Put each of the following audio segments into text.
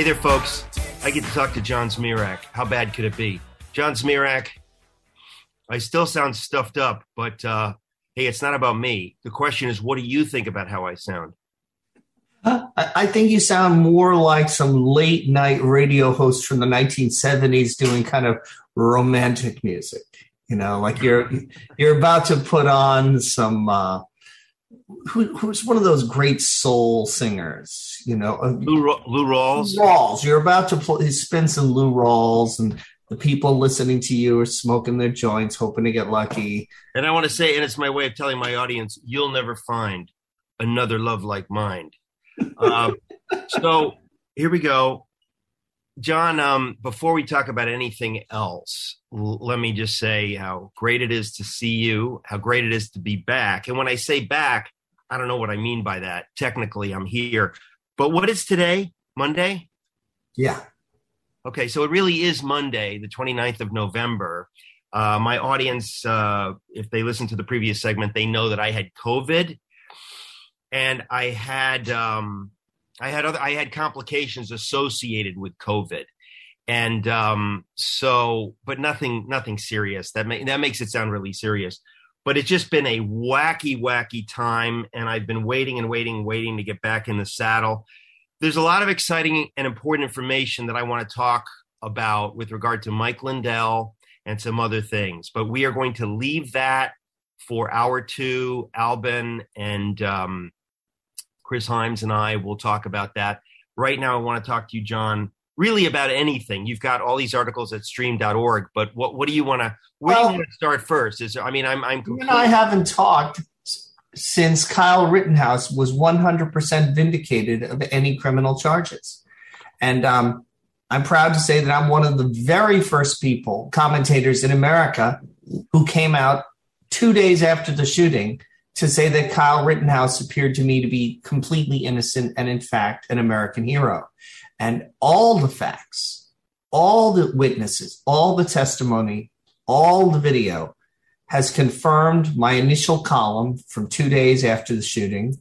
Hey there, folks. I get to talk to John Zmirak. How bad could it be? John Zmirak, I still sound stuffed up, but uh, hey, it's not about me. The question is, what do you think about how I sound? I think you sound more like some late night radio host from the 1970s doing kind of romantic music. You know, like you're you're about to put on some uh, who, who's one of those great soul singers? You know, uh, Lou, Lou Rawls. Rawls. You're about to play, spin some Lou Rawls, and the people listening to you are smoking their joints, hoping to get lucky. And I want to say, and it's my way of telling my audience, you'll never find another love like mine. Um, so here we go. John, um, before we talk about anything else, l- let me just say how great it is to see you, how great it is to be back. And when I say back, I don't know what I mean by that. Technically, I'm here. But what is today? Monday? Yeah. Okay, so it really is Monday, the 29th of November. Uh, my audience, uh, if they listen to the previous segment, they know that I had COVID, and I had um, I had other I had complications associated with COVID, and um, so but nothing nothing serious. That ma- that makes it sound really serious. But it's just been a wacky wacky time, and I've been waiting and waiting and waiting to get back in the saddle there's a lot of exciting and important information that I want to talk about with regard to Mike Lindell and some other things. But we are going to leave that for hour two. Albin and um, Chris Himes and I will talk about that. Right now, I want to talk to you, John, really about anything. You've got all these articles at stream.org, but what, what do you want to, where well, do you want to start first? Is I mean, I'm, I'm completely- you and I haven't talked since Kyle Rittenhouse was 100% vindicated of any criminal charges. And um, I'm proud to say that I'm one of the very first people, commentators in America, who came out two days after the shooting to say that Kyle Rittenhouse appeared to me to be completely innocent and, in fact, an American hero. And all the facts, all the witnesses, all the testimony, all the video has confirmed my initial column from two days after the shooting.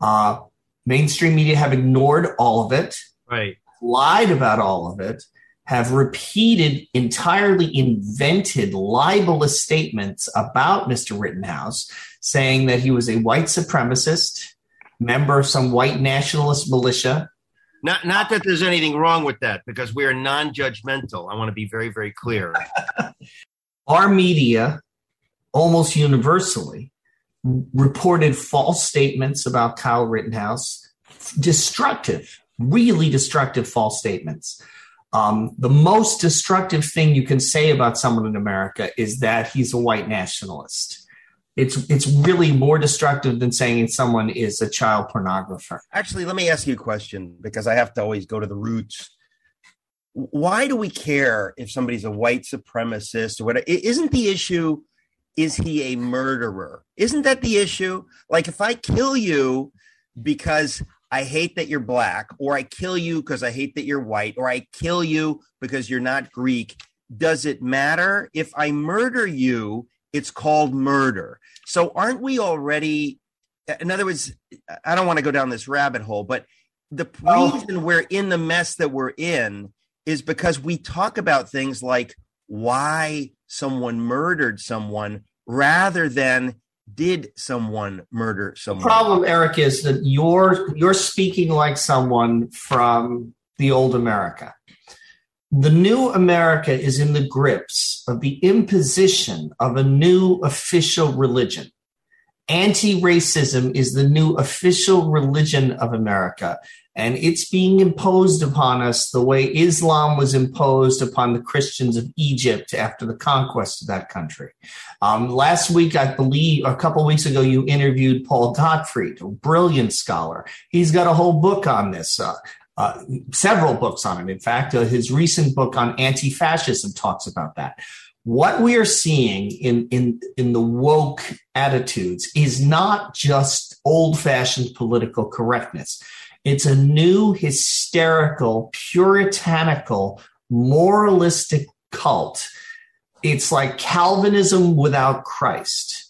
Uh, mainstream media have ignored all of it, right? Lied about all of it, have repeated entirely invented libelous statements about Mr. Rittenhouse, saying that he was a white supremacist, member of some white nationalist militia. Not, not that there's anything wrong with that, because we are non-judgmental. I want to be very, very clear. Our media almost universally reported false statements about Kyle Rittenhouse, destructive, really destructive false statements. Um, the most destructive thing you can say about someone in America is that he's a white nationalist. It's it's really more destructive than saying someone is a child pornographer. Actually, let me ask you a question because I have to always go to the roots. Why do we care if somebody's a white supremacist or whatever? Isn't the issue is he a murderer? Isn't that the issue? Like, if I kill you because I hate that you're black, or I kill you because I hate that you're white, or I kill you because you're not Greek, does it matter? If I murder you, it's called murder. So, aren't we already, in other words, I don't want to go down this rabbit hole, but the oh. reason we're in the mess that we're in is because we talk about things like why someone murdered someone rather than did someone murder someone. The problem, Eric, is that you're you're speaking like someone from the old America. The new America is in the grips of the imposition of a new official religion. Anti racism is the new official religion of America and it's being imposed upon us the way Islam was imposed upon the Christians of Egypt after the conquest of that country. Um, last week, I believe, a couple weeks ago, you interviewed Paul Gottfried, a brilliant scholar. He's got a whole book on this. Uh, uh, several books on it. In fact, uh, his recent book on anti-fascism talks about that. What we are seeing in, in, in the woke attitudes is not just old-fashioned political correctness. It's a new, hysterical, puritanical, moralistic cult. It's like Calvinism without Christ.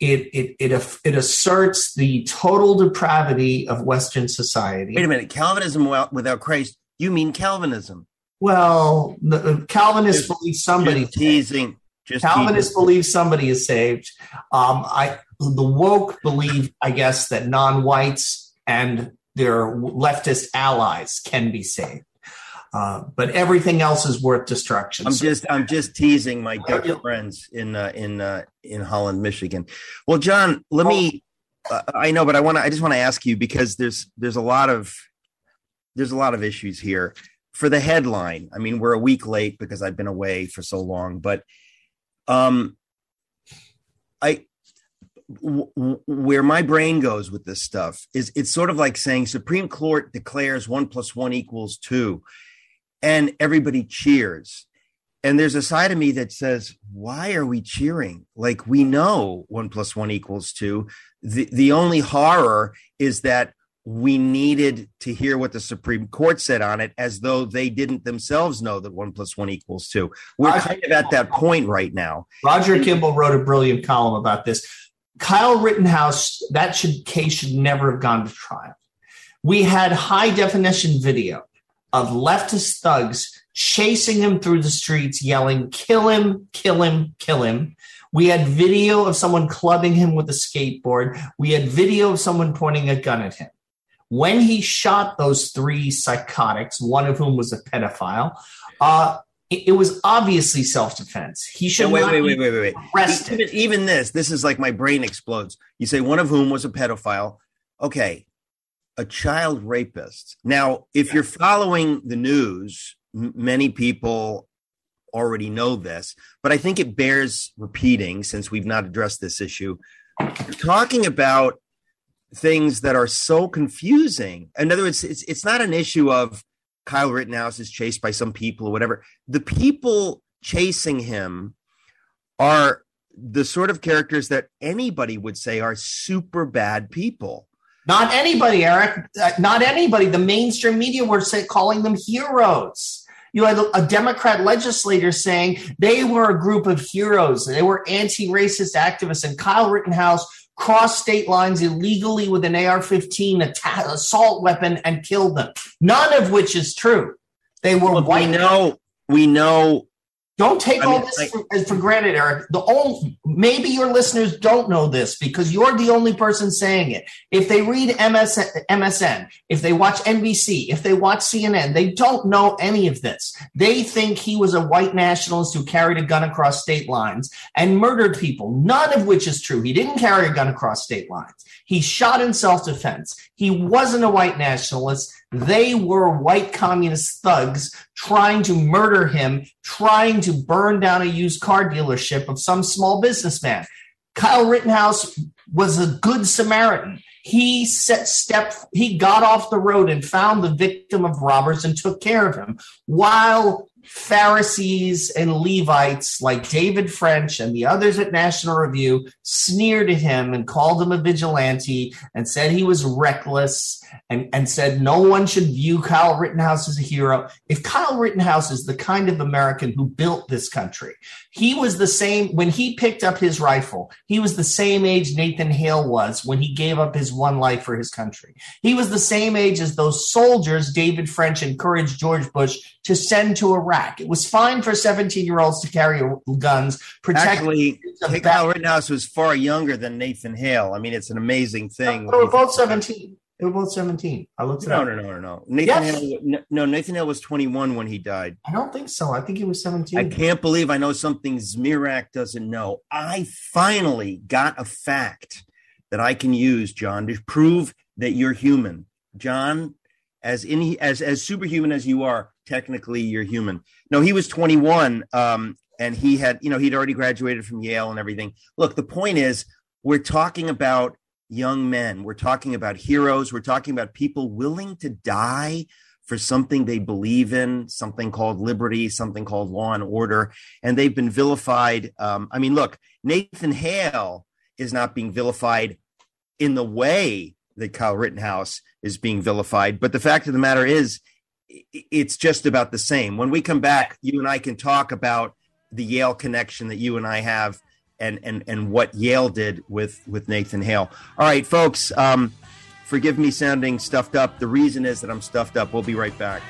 It, it, it, it asserts the total depravity of Western society. Wait a minute. Calvinism without Christ You mean Calvinism? Well, the, Calvinists Just- believe somebody Just teasing. Just Calvinists teasing. believe somebody is saved. Um, I the woke believe, I guess, that non-whites and their leftist allies can be saved, uh, but everything else is worth destruction. I'm So- just I'm just teasing my Dutch friends in uh, in uh, in Holland, Michigan. Well, John, let me. Uh, I know, but I want to. I just want to ask you because there's there's a lot of there's a lot of issues here. For the headline, I mean, we're a week late because I've been away for so long, but um, I w- w- where my brain goes with this stuff is it's sort of like saying Supreme Court declares one plus one equals two, and everybody cheers. And there's a side of me that says, why are we cheering? Like we know one plus one equals two. The the only horror is that we needed to hear what the Supreme Court said on it, as though they didn't themselves know that one plus one equals two. We're I- kind of at that point right now. Roger Kimball wrote a brilliant column about this. Kyle Rittenhouse, that should, case should never have gone to trial. We had high definition video of leftist thugs chasing him through the streets, yelling, kill him, kill him, kill him. We had video of someone clubbing him with a skateboard. We had video of someone pointing a gun at him. When he shot those three psychotics, one of whom was a pedophile, uh, it, it was obviously self defense. He should No, wait, wait, wait, wait, wait, wait. arrested. Even, even this, this is like my brain explodes. You say one of whom was a pedophile. Okay, a child rapist. Now, if you're following the news, m- many people already know this, but I think it bears repeating since we've not addressed this issue. You're talking about things that are so confusing. In other words, it's it's not an issue of Kyle Rittenhouse is chased by some people or whatever. The people chasing him are the sort of characters that anybody would say are super bad people. Not anybody, Eric. Uh, not anybody. The mainstream media were say, calling them heroes. You had a Democrat legislator saying they were a group of heroes. They were anti-racist activists, and Kyle Rittenhouse crossed state lines illegally with an AR-15 atta- assault weapon and killed them. None of which is true. They were Look, we know we know Don't take I all mean, this I- for, for granted, Eric. The only maybe your listeners don't know this because you're the only person saying it. If they read MS, MSN, if they watch NBC, if they watch CNN, they don't know any of this. They think he was a white nationalist who carried a gun across state lines and murdered people. None of which is true. He didn't carry a gun across state lines. He shot in self-defense. He wasn't a white nationalist. They were white communist thugs trying to murder him, trying to burn down a used car dealership of some small businessman. Kyle Rittenhouse was a good Samaritan. He set step, he got off the road and found the victim of robbers and took care of him while Pharisees and Levites like David French and the others at National Review sneered at him and called him a vigilante and said he was reckless and, and said no one should view Kyle Rittenhouse as a hero. If Kyle Rittenhouse is the kind of American who built this country, he was the same when he picked up his rifle. He was the same age Nathan Hale was when he gave up his one life for his country. He was the same age as those soldiers David French encouraged George Bush to send to Iraq. It was fine for 17 year olds to carry guns, protect. actually Kyle Rittenhouse was far younger than Nathan Hale. I mean, it's an amazing thing. They were both 17. They were both 17. I looked it No, up. no, no, no, no. Nathan Yes. Hale, no, no, Nathan Hale was 21 when he died. I don't think so. I think he was 17. I can't believe I know something Zmirak doesn't know. I finally got a fact that I can use, John, to prove that you're human. John, as in as as superhuman as you are, technically you're human. No, he was 21, um, and he had, you know, he'd already graduated from Yale and everything. Look, the point is, we're talking about young men. We're talking about heroes. We're talking about people willing to die for something they believe in, something called liberty, something called law and order, and they've been vilified. Um, I mean, look, Nathan Hale is not being vilified in the way that Kyle Rittenhouse is being vilified, but the fact of the matter is, it's just about the same. When we come back, you and I can talk about the Yale connection that you and I have. And, and and what Yale did with with Nathan Hale. All right, folks. Um, forgive me sounding stuffed up. The reason is that I'm stuffed up. We'll be right back.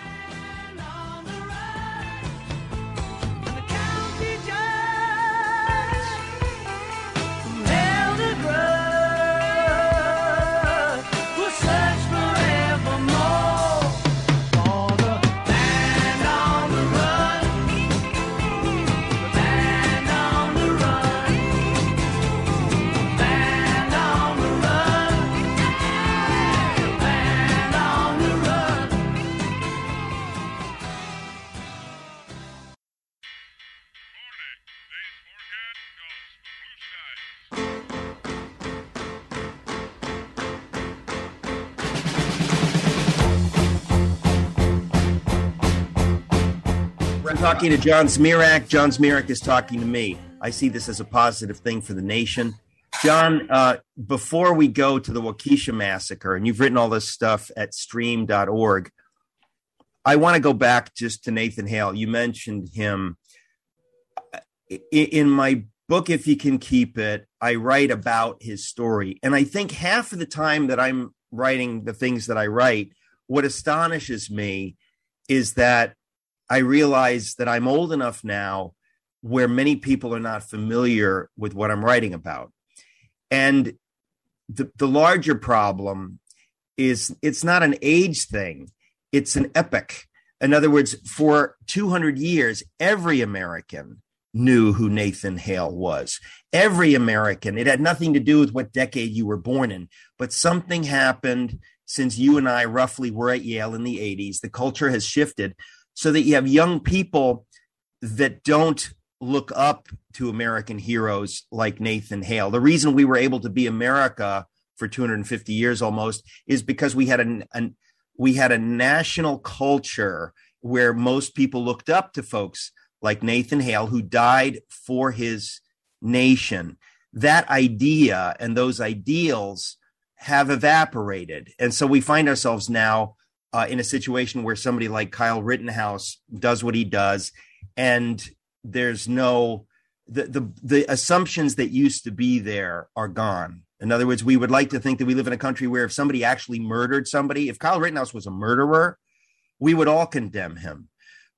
Talking to John Zmirak. John Zmirak is talking to me. I see this as a positive thing for the nation. John, uh, before we go to the Waukesha massacre, and you've written all this stuff at stream.org, I want to go back just to Nathan Hale. You mentioned him. In my book, If You Can Keep It, I write about his story. And I think half of the time that I'm writing the things that I write, what astonishes me is that I realize that I'm old enough now where many people are not familiar with what I'm writing about. And the, the larger problem is it's not an age thing, it's an epic. In other words, for 200 years, every American knew who Nathan Hale was. Every American, it had nothing to do with what decade you were born in, but something happened since you and I roughly were at Yale in the 80s. The culture has shifted so that you have young people that don't look up to American heroes like Nathan Hale. The reason we were able to be America for 250 years almost is because we had an, an we had a national culture where most people looked up to folks like Nathan Hale who died for his nation. That idea and those ideals have evaporated. And so we find ourselves now uh, in a situation where somebody like Kyle Rittenhouse does what he does, and there's no the, the the assumptions that used to be there are gone. In other words, we would like to think that we live in a country where if somebody actually murdered somebody, if Kyle Rittenhouse was a murderer, we would all condemn him.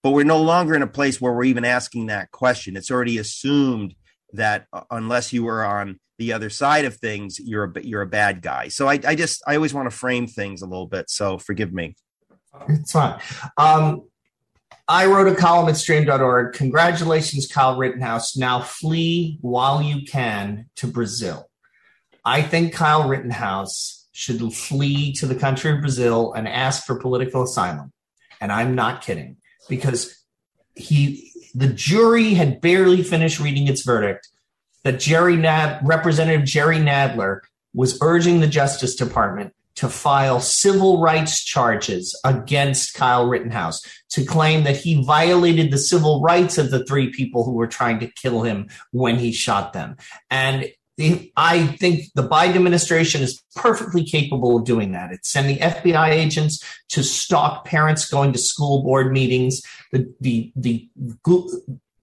But we're no longer in a place where we're even asking that question. It's already assumed that uh, unless you were on the other side of things, you're a you're a bad guy. So I, I just I always want to frame things a little bit. So forgive me. It's fine. Um, I wrote a column at stream.org. Congratulations, Kyle Rittenhouse. Now flee while you can to Brazil. I think Kyle Rittenhouse should flee to the country of Brazil and ask for political asylum. And I'm not kidding because he the jury had barely finished reading its verdict that Jerry Nad, Representative Jerry Nadler was urging the Justice Department to file civil rights charges against Kyle Rittenhouse to claim that he violated the civil rights of the three people who were trying to kill him when he shot them. And I think the Biden administration is perfectly capable of doing that. It's sending FBI agents to stalk parents going to school board meetings. The the the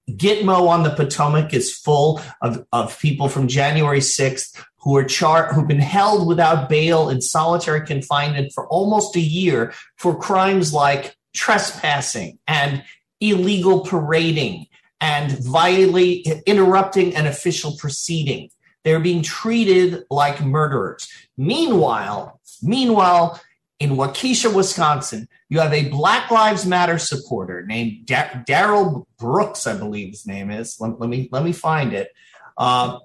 Gitmo on the Potomac is full of, of people from January 6th who are char- who've been held without bail in solitary confinement for almost a year for crimes like trespassing and illegal parading and violate interrupting an official proceeding. They're being treated like murderers. Meanwhile, meanwhile, in Waukesha, Wisconsin, you have a Black Lives Matter supporter named da- Darrell Brooks, I believe his name is. Let, let me let me find it. Uh,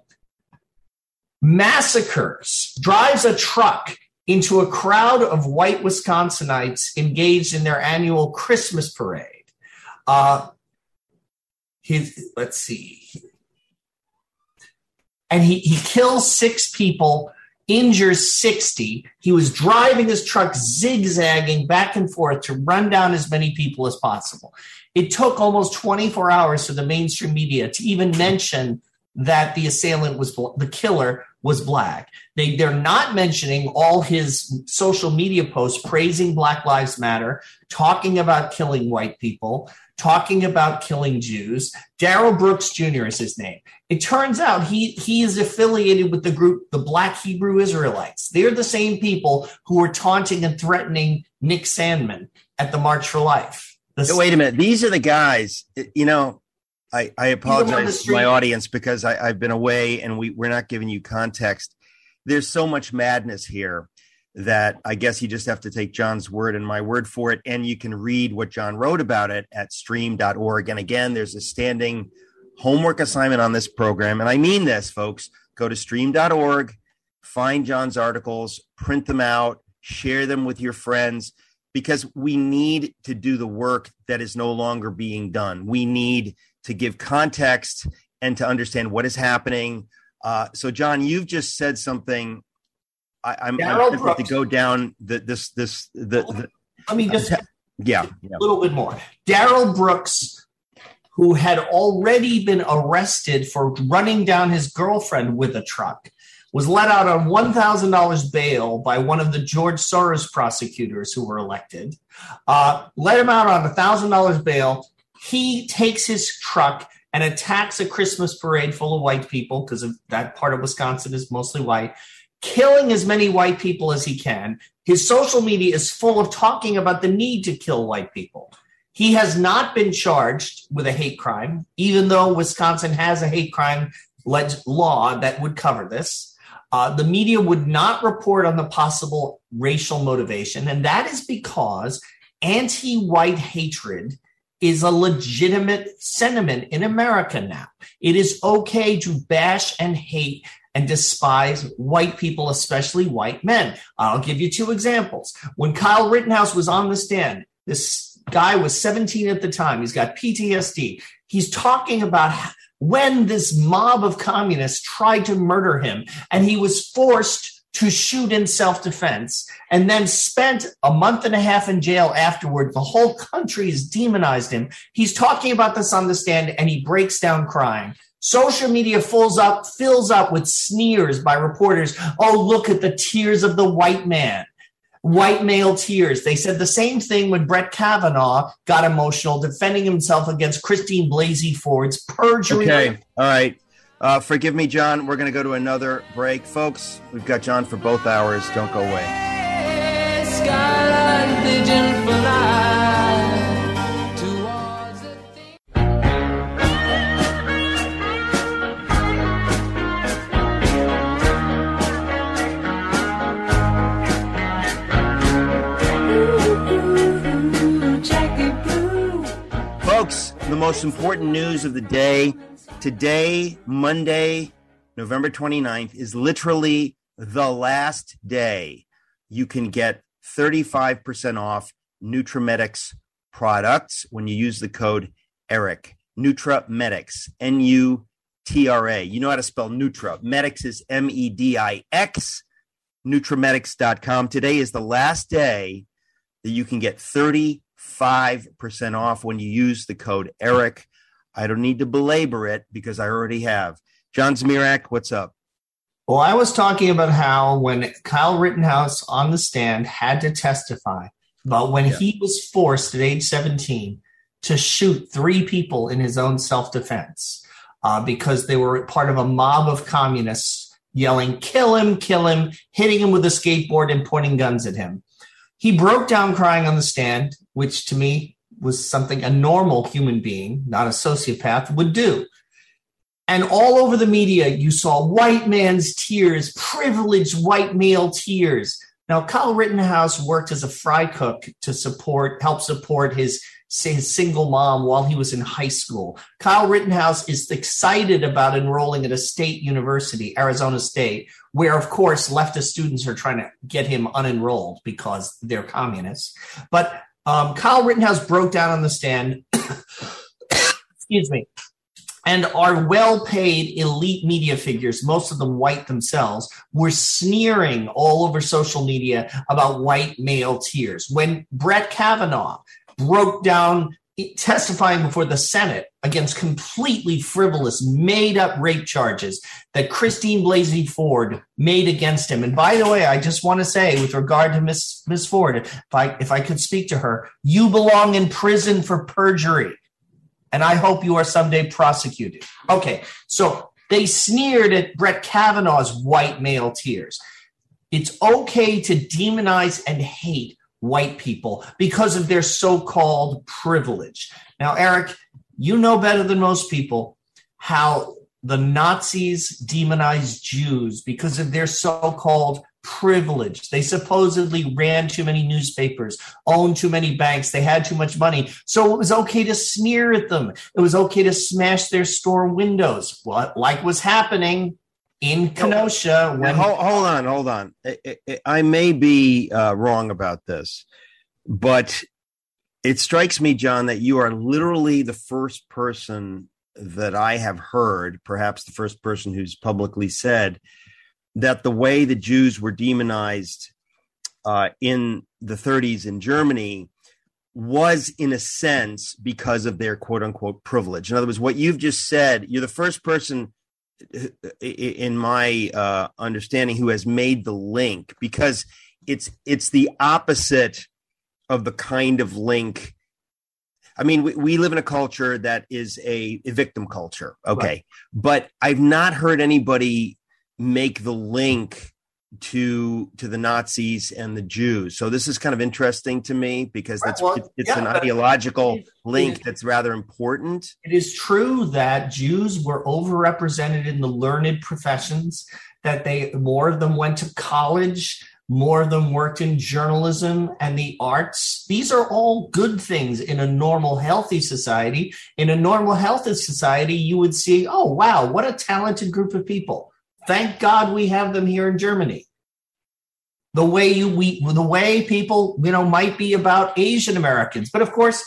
massacres, drives a truck into a crowd of white Wisconsinites engaged in their annual Christmas parade. Uh, his, let's see. And he, he kills six people injures 60. He was driving his truck zigzagging back and forth to run down as many people as possible. It took almost 24 hours for the mainstream media to even mention that the assailant was the killer was black. They they're not mentioning all his social media posts praising Black Lives Matter, talking about killing white people, talking about killing Jews. Darrell Brooks Jr. is his name. It turns out he he is affiliated with the group the Black Hebrew Israelites. They're the same people who were taunting and threatening Nick Sandmann at the March for Life. The, wait a minute. These are the guys. You know, I, I apologize to my audience because I, I've been away and we, we're not giving you context. There's so much madness here that I guess you just have to take John's word and my word for it. And you can read what John wrote about it at stream.org. And again, there's a standing homework assignment on this program. And I mean this, folks. Go to stream.org, find John's articles, print them out, share them with your friends, because we need to do the work that is no longer being done. We need to give context and to understand what is happening. Uh, so, John, you've just said something I, am tempted to go down the, this this the, the Let me just yeah, yeah, a little bit more. Darrell Brooks who had already been arrested for running down his girlfriend with a truck, was let out on $1,000 bail by one of the George Soros prosecutors who were elected. Uh, let him out on $1,000 bail. He takes his truck and attacks a Christmas parade full of white people because that part of Wisconsin is mostly white, killing as many white people as he can. His social media is full of talking about the need to kill white people. He has not been charged with a hate crime, even though Wisconsin has a hate crime led law that would cover this. Uh, the media would not report on the possible racial motivation, and that is because anti white hatred is a legitimate sentiment in America now. It is okay to bash and hate and despise white people, especially white men. I'll give you two examples. When Kyle Rittenhouse was on the stand, this guy was 17 at the time. He's got PTSD. He's talking about when this mob of communists tried to murder him and he was forced to shoot in self defense and then spent a month and a half in jail afterward. The whole country has demonized him. He's talking about this on the stand and he breaks down crying. Social media fills up, fills up with sneers by reporters. Oh, look at the tears of the white man. White male tears. They said the same thing when Brett Kavanaugh got emotional defending himself against Christine Blasey Ford's perjury. Okay. All right. Uh, forgive me, John. We're going to go to another break. Folks, we've got John for both hours. Don't go away. Folks, most important news of the day Today, Monday, November 29th, is literally the last day you can get 35% off Nutramedix products when you use the code ERIC. Nutramedix, N U T R A. You know how to spell Nutra. Medix is M E D I X. Nutramedix.com. Today is the last day that you can get 35% off when you use the code ERIC. I don't need to belabor it because I already have. John Zmirak, what's up? Well, I was talking about how when Kyle Rittenhouse on the stand had to testify about when yeah. he was forced at age 17 to shoot three people in his own self defense uh, because they were part of a mob of communists yelling, kill him, kill him, hitting him with a skateboard and pointing guns at him. He broke down crying on the stand, which to me was something a normal human being, not a sociopath, would do. And all over the media, you saw white man's tears, privileged white male tears. Now, Kyle Rittenhouse worked as a fry cook to support, help support his, his single mom while he was in high school. Kyle Rittenhouse is excited about enrolling at a state university, Arizona State, where, of course, leftist students are trying to get him unenrolled because they're communists. But um, Kyle Rittenhouse broke down on the stand, excuse me, and our well paid elite media figures, most of them white themselves, were sneering all over social media about white male tears. When Brett Kavanaugh broke down testifying before the Senate against completely frivolous, made up rape charges that Christine Blasey Ford made against him. And by the way, I just want to say, with regard to Miss Miss Ford, if I if I could speak to her, you belong in prison for perjury, and I hope you are someday prosecuted. Okay, so they sneered at Brett Kavanaugh's white male tears. It's okay to demonize and hate white people because of their so called privilege. Now, Eric, you know better than most people how the Nazis demonized Jews because of their so called privilege. They supposedly ran too many newspapers, owned too many banks, they had too much money. So it was okay to sneer at them. It was okay to smash their store windows, what like was happening in Kenosha. When- hold, hold, on, hold on. I, I, I may be uh, wrong about this, but it strikes me, John, that you are literally the first person that I have heard, perhaps the first person who's publicly said that the way the Jews were demonized uh, in the 30s in Germany was in a sense because of their quote unquote privilege. In other words, what you've just said, you're the first person in my uh, understanding who has made the link because it's it's the opposite of the kind of link I mean, we, we live in a culture that is a, a victim culture. Okay. Right. But I've not heard anybody make the link to to the Nazis and the Jews. So this is kind of interesting to me because that's well, it's yeah, an ideological it, link it, that's rather important. It is true that Jews were overrepresented in the learned professions, that they more of them went to college, more of them worked in journalism and the arts. These are all good things in a normal, healthy society. In a normal, healthy society, you would see, oh, wow, what a talented group of people. Thank God we have them here in Germany. The way you we the way people, you know, might be about Asian Americans. But of course,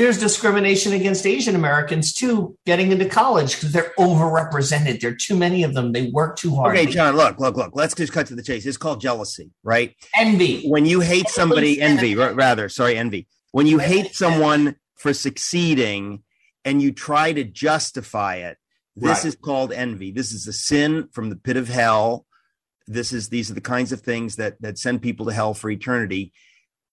there's discrimination against Asian Americans too, getting into college because they're overrepresented. There are too many of them. They work too hard. Okay, John, look, look, look. Let's just cut to the chase. It's called jealousy, right? Envy. When you hate somebody, envy, rather, sorry, envy. When you hate someone for succeeding and you try to justify it, this right. is called envy. This is a sin from the pit of hell. This is these are the kinds of things that that send people to hell for eternity.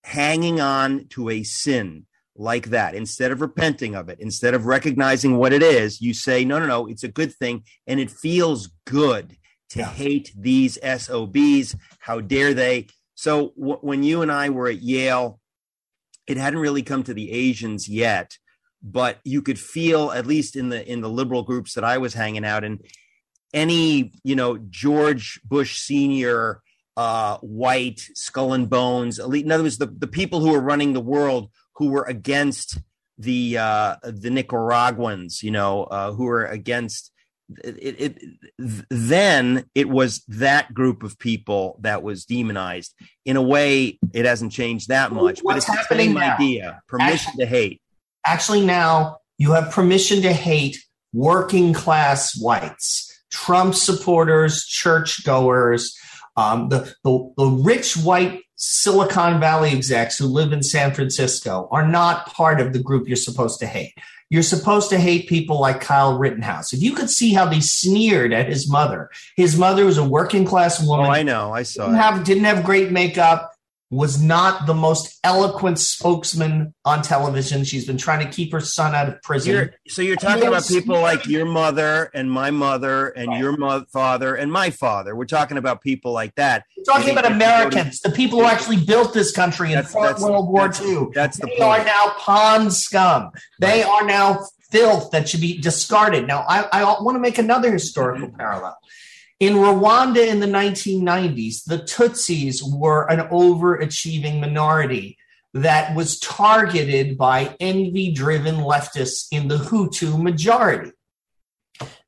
Hanging on to a sin like that. Instead of repenting of it, instead of recognizing what it is, you say, no, no, no, it's a good thing. And it feels good to yeah. hate these SOBs. How dare they? So w- when you and I were at Yale, it hadn't really come to the Asians yet, but you could feel, at least in the in the liberal groups that I was hanging out in, any you know George Bush senior, uh, white skull and bones elite. In other words, the, the people who are running the world who were against the uh, the Nicaraguans, you know, uh, who were against it, it, then it was that group of people that was demonized. In a way, it hasn't changed that much, What's but it's happening the same now? idea: permission actually, to hate. Actually, now you have permission to hate working class whites, Trump supporters, churchgoers, um, the, the the rich white Silicon Valley execs who live in San Francisco are not part of the group you're supposed to hate. You're supposed to hate people like Kyle Rittenhouse. If you could see how they sneered at his mother, his mother was a working class woman. Oh, I know. I saw. Didn't have, didn't have great makeup was not the most eloquent spokesman on television. She's been trying to keep her son out of prison. You're, so you're talking about people like your mother and my mother and right. your mo- father and my father. We're talking about people like that. We're talking about Americans, to, the people who actually built this country in World War that's, II. That's the they point. are now pond scum. They right. are now filth that should be discarded. Now, I, I want to make another historical parallel. In Rwanda in the 1990s, the Tutsis were an overachieving minority that was targeted by envy driven leftists in the Hutu majority.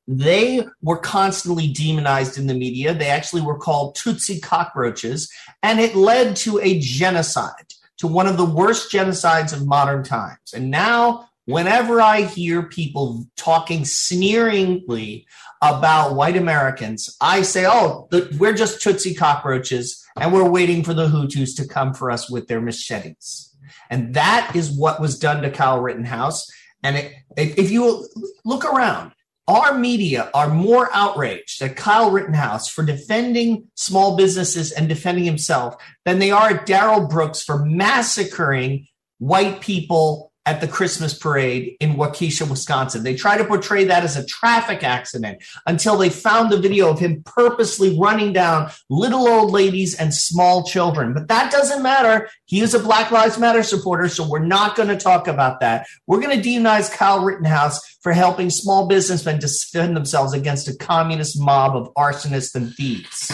They were constantly demonized in the media. They actually were called Tutsi cockroaches, and it led to a genocide, to one of the worst genocides of modern times. And now, whenever I hear people talking sneeringly about white Americans, I say, oh, the, we're just Tutsi cockroaches and we're waiting for the Hutus to come for us with their machetes. And that is what was done to Kyle Rittenhouse. And it, if you look around, our media are more outraged at Kyle Rittenhouse for defending small businesses and defending himself than they are at Darrell Brooks for massacring white people at the Christmas parade in Waukesha, Wisconsin. They tried to portray that as a traffic accident until they found the video of him purposely running down little old ladies and small children. But that doesn't matter. He is a Black Lives Matter supporter, so we're not going to talk about that. We're going to demonize Kyle Rittenhouse for helping small businessmen defend themselves against a communist mob of arsonists and thieves.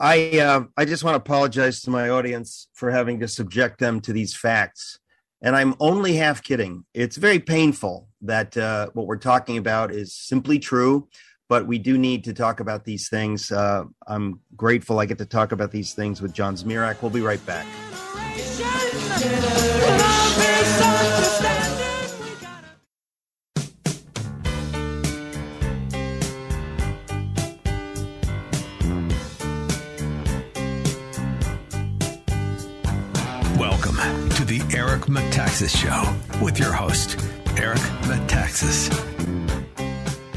I uh, I just want to apologize to my audience for having to subject them to these facts. And I'm only half kidding. It's very painful that uh, what we're talking about is simply true, but we do need to talk about these things. Uh, I'm grateful I get to talk about these things with John Zmirak. We'll be right back. Welcome Eric Metaxas Show with your host, Eric Metaxas.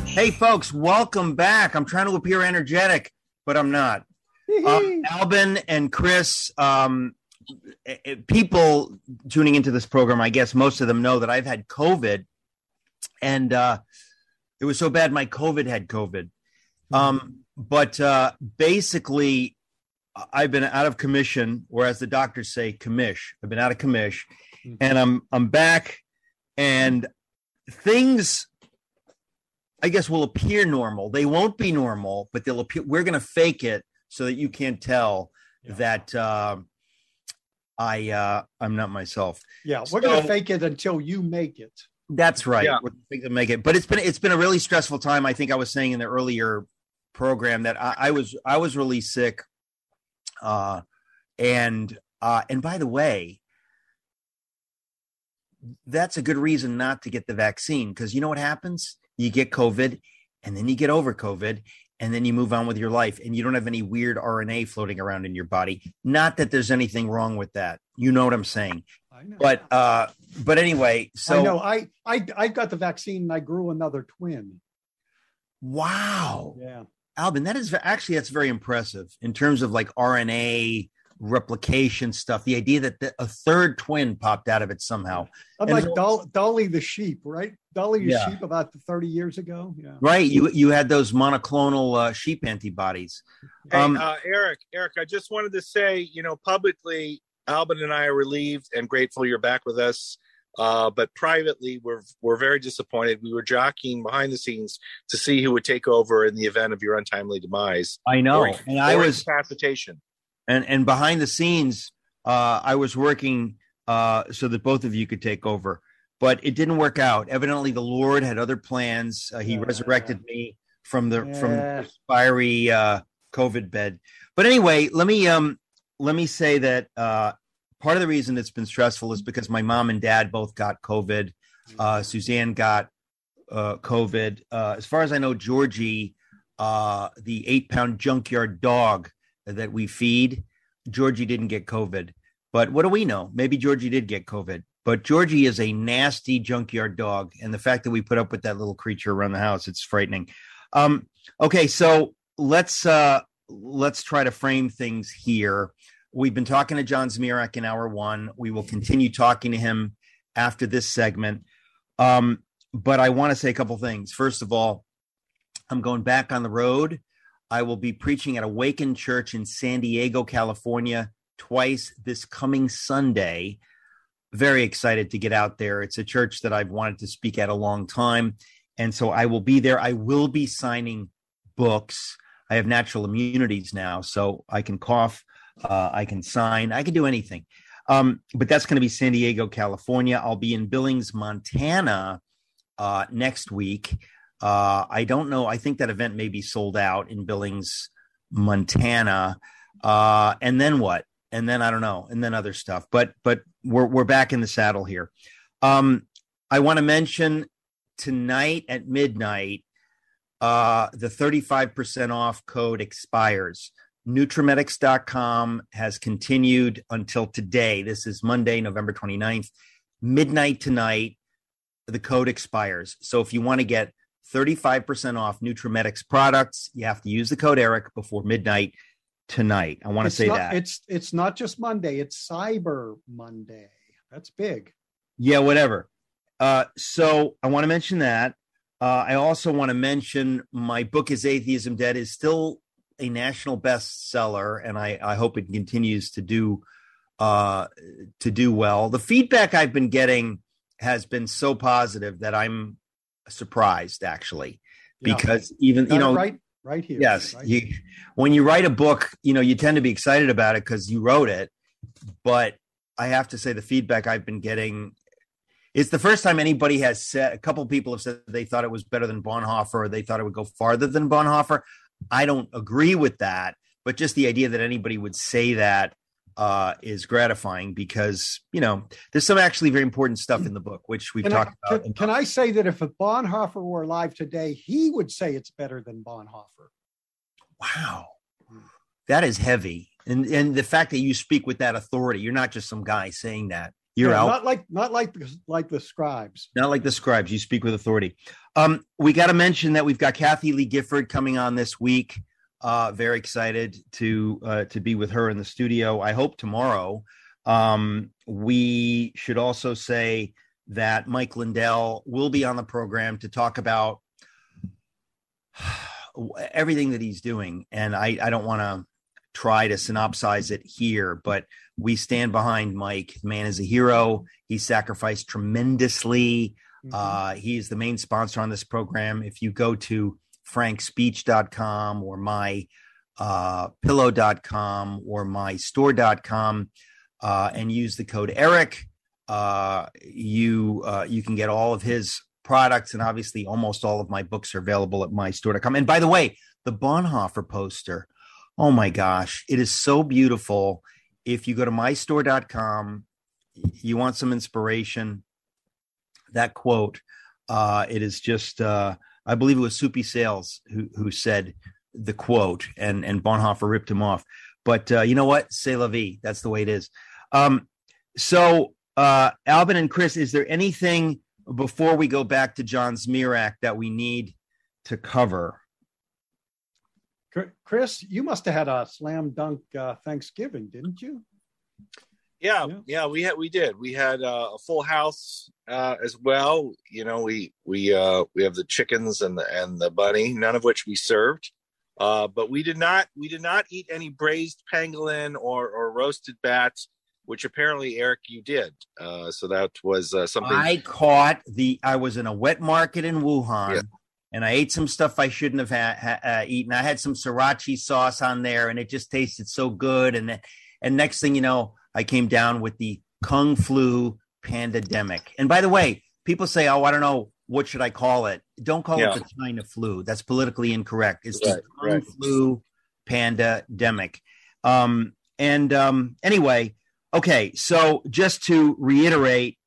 Hey, folks, welcome back. I'm trying to appear energetic, but I'm not. Uh, Albin and Chris, um, eh, eh, people tuning into this program, I guess most of them know that I've had COVID, and uh, it was so bad my COVID had COVID. Um, but uh, basically, I've been out of commission, or as the doctors say, commish. I've been out of commish, mm-hmm. and I'm I'm back, and things, I guess, will appear normal. They won't be normal, but they'll appear. We're going to fake it so that you can't tell yeah. that uh, I uh, I'm not myself. Yeah, we're so, going to fake it until you make it. That's right. Yeah. We're going to make it, but it's been it's been a really stressful time. I think I was saying in the earlier program that I, I was I was really sick uh, and uh, and by the way, that's a good reason not to get the vaccine because you know what happens? You get COVID, and then you get over COVID, and then you move on with your life, and you don't have any weird RNA floating around in your body. Not that there's anything wrong with that. You know what I'm saying? But uh, but anyway, so I know I I I got the vaccine and I grew another twin. Wow. Yeah. Albin, that is actually that's very impressive in terms of like RNA replication stuff. The idea that the, a third twin popped out of it somehow. I'm like Dolly the sheep, right? Dolly the yeah. sheep about 30 years ago. Yeah. Right. You you had those monoclonal uh, sheep antibodies. Hey, um, uh, Eric, Eric, I just wanted to say, you know, publicly, Albin and I are relieved and grateful you're back with us. Uh, but privately, we're we're very disappointed. We were jockeying behind the scenes to see who would take over in the event of your untimely demise. I know, or, and I was incapacitation. And and behind the scenes, uh, I was working uh, so that both of you could take over, but it didn't work out. Evidently, the Lord had other plans. Uh, he resurrected me from the from the fiery uh, COVID bed. But anyway, let me um let me say that uh, part of the reason it's been stressful is because my mom and dad both got COVID. Uh, Suzanne got uh, COVID. Uh, as far as I know, Georgie, uh, the eight pound junkyard dog that we feed, Georgie didn't get COVID. But what do we know? Maybe Georgie did get COVID. But Georgie is a nasty junkyard dog. And the fact that we put up with that little creature around the house, it's frightening. Um, okay, so let's uh let's try to frame things here. We've been talking to John Zmirak in hour one. We will continue talking to him after this segment. Um, but I want to say a couple things. First of all, I'm going back on the road. I will be preaching at Awaken Church in San Diego, California, twice this coming Sunday. Very excited to get out there. It's a church that I've wanted to speak at a long time. And so I will be there. I will be signing books. I have natural immunities now, so I can cough uh, I can sign. I can do anything. Um, but that's going to be San Diego, California. I'll be in Billings, Montana uh, next week. Uh, I don't know. I think that event may be sold out in Billings, Montana. Uh, and then what? And then I don't know. And then other stuff. But but we're we're back in the saddle here. Um, I want to mention tonight at midnight. Uh, the 35% off code expires. Nutramedix.com has continued until today. This is Monday, November 29th, midnight tonight. The code expires. So if you want to get 35% off Nutramedix products, you have to use the code Eric before midnight tonight. I want to say not, that. It's it's not just Monday, it's Cyber Monday. That's big. Yeah, whatever. Uh, so I want to mention that. Uh, I also want to mention my book is Atheism Dead is still a national bestseller, and I, I hope it continues to do uh, to do well. The feedback I've been getting has been so positive that I'm surprised, actually, because yeah. even you know, right, right here. Yes, right you when you write a book, you know, you tend to be excited about it because you wrote it, but I have to say the feedback I've been getting it's the first time anybody has said a couple people have said they thought it was better than Bonhoeffer or they thought it would go farther than Bonhoeffer. I don't agree with that, but just the idea that anybody would say that uh, is gratifying because you know there's some actually very important stuff in the book which we've can talked I, about. Can, can, I say that if a Bonhoeffer were alive today, he would say it's better than Bonhoeffer? Wow, that is heavy. and and the fact that you speak with that authority, you're not just some guy saying that. You're Yeah, out. Not like not like the, like the scribes. Not like the scribes. You speak with authority. Um, we got to mention that we've got Kathie Lee Gifford coming on this week. Uh, very excited to uh, to be with her in the studio. I hope tomorrow. Um, we should also say that Mike Lindell will be on the program to talk about everything that he's doing, and I, I don't want to try to synopsize it here, but we stand behind Mike. The man is a hero. He sacrificed tremendously. Mhm. Uh, he's the main sponsor on this program. If you go to frankspeech.com or my uh, pillow.com or mystore.com uh, and use the code Eric, uh, you uh, you can get all of his products and obviously almost all of my books are available at my mystore.com. And by the way, the Bonhoeffer poster, oh my gosh, it is so beautiful. If you go to my mystore.com, you want some inspiration, that quote, uh, it is just, uh, I believe it was Soupy Sales who, who said the quote, and, and Bonhoeffer ripped him off. But uh, you know what? C'est la vie. That's the way it is. Um, so, uh, Albin and Chris, is there anything before we go back to John Zmirak that we need to cover? Chris, you must have had a slam dunk uh, Thanksgiving, didn't you? Yeah, Yeah. yeah, we had we did. We had uh, a full house uh, as well. You know, we we uh, we have the chickens and the and the bunny, none of which we served. Uh, but we did not we did not eat any braised pangolin or or roasted bats, which apparently Eric you did. Uh, so that was uh, something. I caught the. I was in a wet market in Wuhan, Yeah. and I ate some stuff I shouldn't have ha- ha- uh, eaten. I had some sriracha sauce on there, and it just tasted so good. And then- and next thing you know, I came down with the kung flu pandemic. And by the way, people say, "Oh, I don't know what should I call it." Don't call Yeah. it the China flu. That's politically incorrect. It's the kung right. flu pandemic. Um, and um, anyway, okay. So just to reiterate,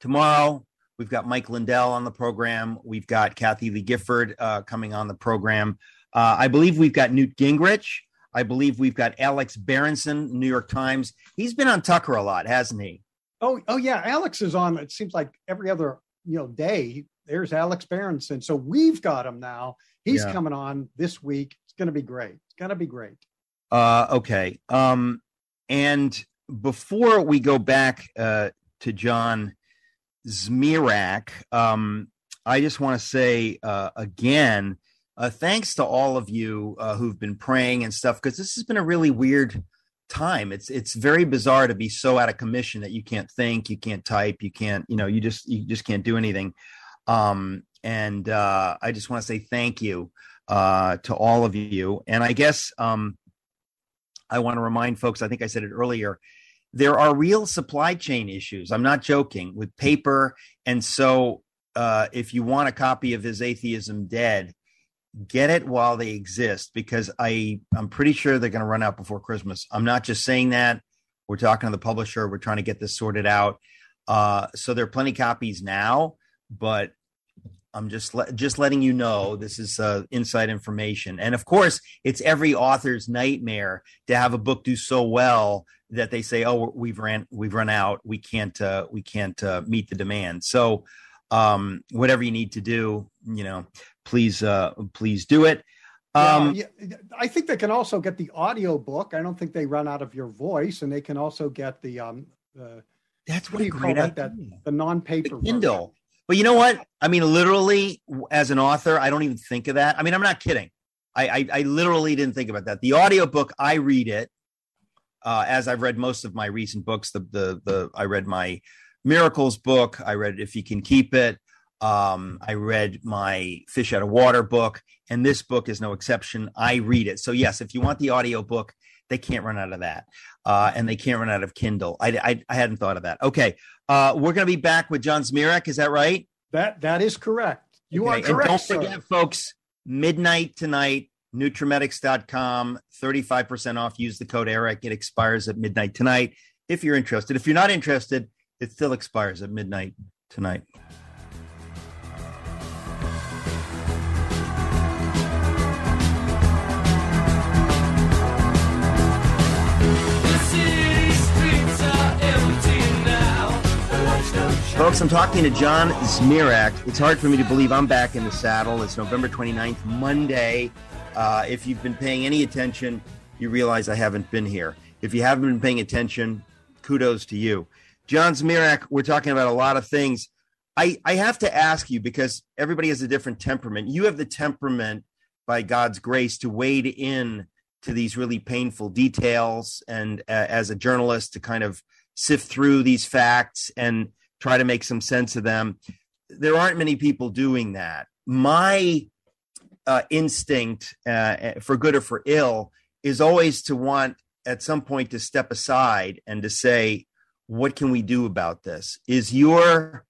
tomorrow we've got Mike Lindell on the program. We've got Kathie Lee Gifford uh, coming on the program. Uh, I believe we've got Newt Gingrich. I believe we've got Alex Berenson, New York Times. He's been on Tucker a lot, hasn't he? Oh, oh yeah. Alex is on. It seems like every other you know day. There's Alex Berenson. So we've got him now. He's Yeah. coming on this week. It's going to be great. It's going to be great. Uh, okay. Um, and before we go back uh, to John Zmirak, um, I just want to say uh, again, uh, thanks to all of you uh, who've been praying and stuff, because this has been a really weird time. It's it's very bizarre to be so out of commission that you can't think, you can't type, you can't, you know, you just you just can't do anything. Um, and uh, I just want to say thank you uh, to all of you. And I guess um, I want to remind folks, I think I said it earlier, there are real supply chain issues. I'm not joking with paper. And so uh, if you want a copy of Is Atheism Dead, get it while they exist because I, I'm pretty sure they're going to run out before Christmas. I'm not just saying that. We're talking to the publisher. We're trying to get this sorted out. Uh, so there are plenty of copies now, but I'm just le- just letting you know this is uh, inside information. And of course, it's every author's nightmare to have a book do so well that they say, "Oh, we've ran we've run out. We can't uh, we can't uh, meet the demand." So, um, whatever you need to do, you know, please uh, please do it. Um, yeah, yeah, I think they can also get the audio book. I don't think they run out of your voice, and they can also get the um the, That's what what you call that? That the non-paper The Kindle. But you know what? I mean, literally, as an author, I don't even think of that. I mean, I'm not kidding. I I, I literally didn't think about that. The audio book, I read it uh, as I've read most of my recent books. The the the I read my Miracles book. I read If You Can Keep It. Um, I read my Fish Out of Water book, and this book is no exception. I read it. So yes, if you want the audio book, they can't run out of that, uh, and they can't run out of Kindle. I I, I hadn't thought of that. Okay, uh, we're going to be back with John Zmirak. Is that right? That that is correct. You Okay, are correct. And don't sir. forget, folks, midnight tonight, Nutramedix.com, 35% off. Use the code Eric. It expires at midnight tonight. If you're interested, if you're not interested, it still expires at midnight tonight. Folks, I'm talking to John Zmirak. It's hard for me to believe I'm back in the saddle. It's November 29th, Monday. Uh, if you've been paying any attention, you realize I haven't been here. If you haven't been paying attention, kudos to you. John Zmirak, we're talking about a lot of things. I, I have to ask you because everybody has a different temperament. You have the temperament by God's grace to wade in to these really painful details and uh, as a journalist to kind of sift through these facts and try to make some sense of them. There aren't many people doing that. My uh, instinct, uh, for good or for ill, is always to want at some point to step aside and to say, what can we do about this? Is your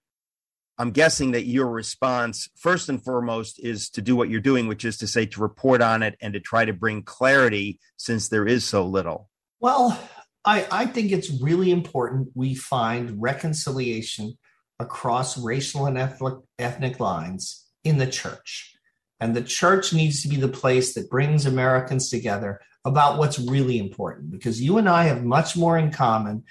I'm guessing that your response, first and foremost, is to do what you're doing, which is to say to report on it and to try to bring clarity since there is so little. Well, I, I think it's really important we find reconciliation across racial and ethnic, ethnic lines in the church. And the church needs to be the place that brings Americans together about what's really important because you and I have much more in common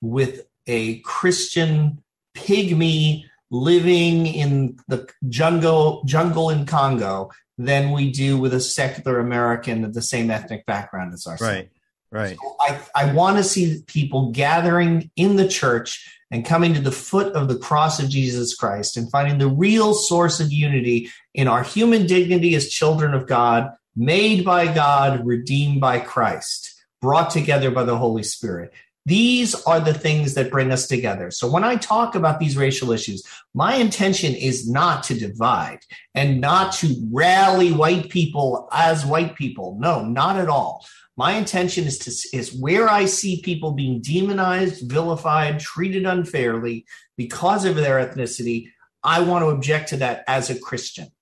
with a Christian pygmy living in the jungle jungle in Congo than we do with a secular American of the same ethnic background as ourselves. Right. Right. So I, I want to see people gathering in the church and coming to the foot of the cross of Jesus Christ and finding the real source of unity in our human dignity as children of God, made by God, redeemed by Christ, brought together by the Holy Spirit. These are the things that bring us together. So when I talk about these racial issues, my intention is not to divide and not to rally white people as white people. No, not at all. My intention is to is where I see people being demonized, vilified, treated unfairly because of their ethnicity. I want to object to that as a Christian.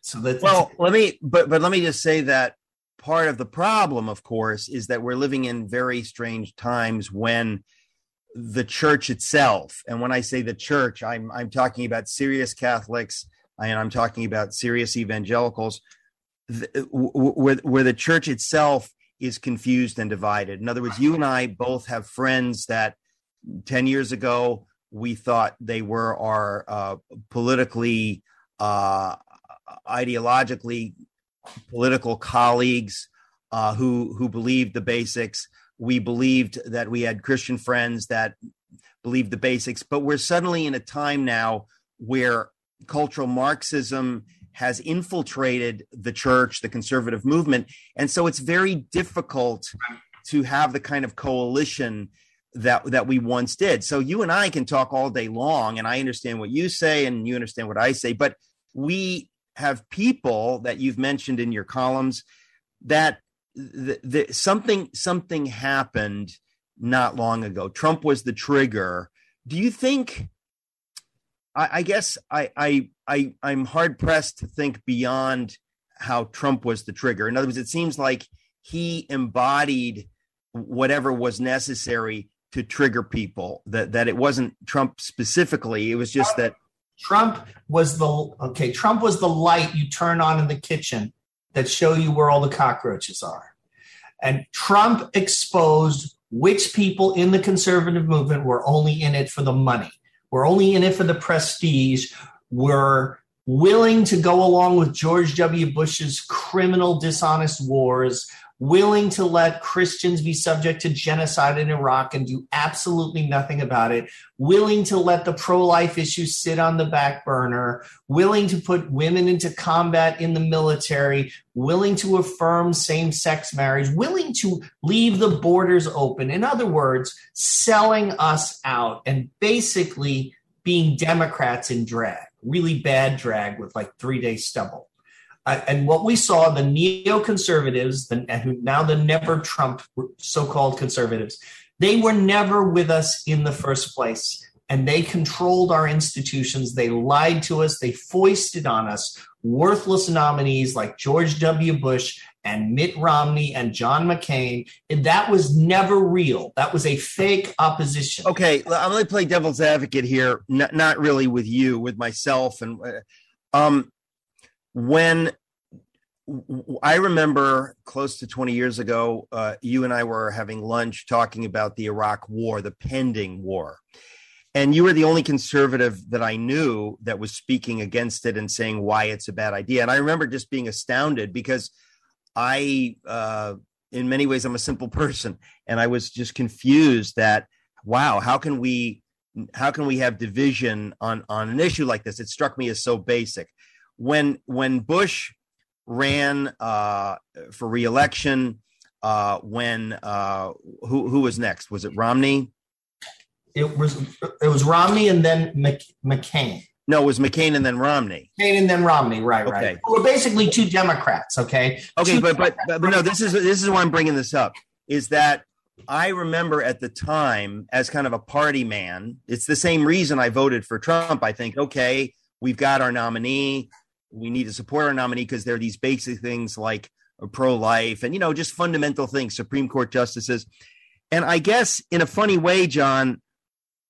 So that well, let me but but let me just say that part of the problem, of course, is that we're living in very strange times when the church itself, and when I say the church, I'm I'm talking about serious Catholics and I'm talking about serious evangelicals where, where the church itself is confused and divided. In other words, you and I both have friends that 10 years ago we thought they were our uh, politically, uh, ideologically political colleagues uh, who who believed the basics. We believed that we had Christian friends that believed the basics, but we're suddenly in a time now where cultural Marxism has infiltrated the church, the conservative movement. And so it's very difficult to have the kind of coalition that that we once did. So you and I can talk all day long and I understand what you say and you understand what I say, but we have people that you've mentioned in your columns that the, the, something something happened not long ago. Trump was the trigger. Do you think I, I guess I, I I I'm hard pressed to think beyond how Trump was the trigger. In other words, it seems like he embodied whatever was necessary to trigger people. That that it wasn't Trump specifically. It was just that Trump was the okay. Trump was the light you turn on in the kitchen that show you where all the cockroaches are, and Trump exposed which people in the conservative movement were only in it for the money we're only in it for the prestige. We're willing to go along with George W. Bush's criminal, dishonest wars, willing to let Christians be subject to genocide in Iraq and do absolutely nothing about it, willing to let the pro life issue sit on the back burner, willing to put women into combat in the military, willing to affirm same sex marriage, willing to leave the borders open. In other words, selling us out and basically being Democrats in drag, really bad drag with like three day stubble. Uh, and what we saw, the neoconservatives, the, now the never Trump so called conservatives, they were never with us in the first place. And they controlled our institutions. They lied to us. They foisted on us worthless nominees like George W. Bush and Mitt Romney and John McCain. And that was never real. That was a fake opposition. Okay, I'm going to play devil's advocate here. Not, not really with you, with myself. And uh, um, when I remember close to 20 years ago, uh, you and I were having lunch talking about the Iraq war, the pending war. and you were the only conservative that I knew that was speaking against it and saying why it's a bad idea. And I remember just being astounded because I, uh, in many ways, I'm a simple person, and I was just confused that wow, how can we how can we have division on on an issue like this? It struck me as so basic. When when Bush ran uh, for reelection, uh, when uh, who who was next? Was it Romney? It was it was Romney and then McCain. No, it was McCain and then Romney. McCain and then Romney, right? Okay. Right. We're basically two Democrats. Okay. Okay, but, but but but no, this is this is why I'm bringing this up. Is that I remember at the time as kind of a party man. It's the same reason I voted for Trump. I think, okay, we've got our nominee. We need to support our nominee because there are these basic things like pro life and, you know, just fundamental things, Supreme Court justices. And I guess in a funny way, John,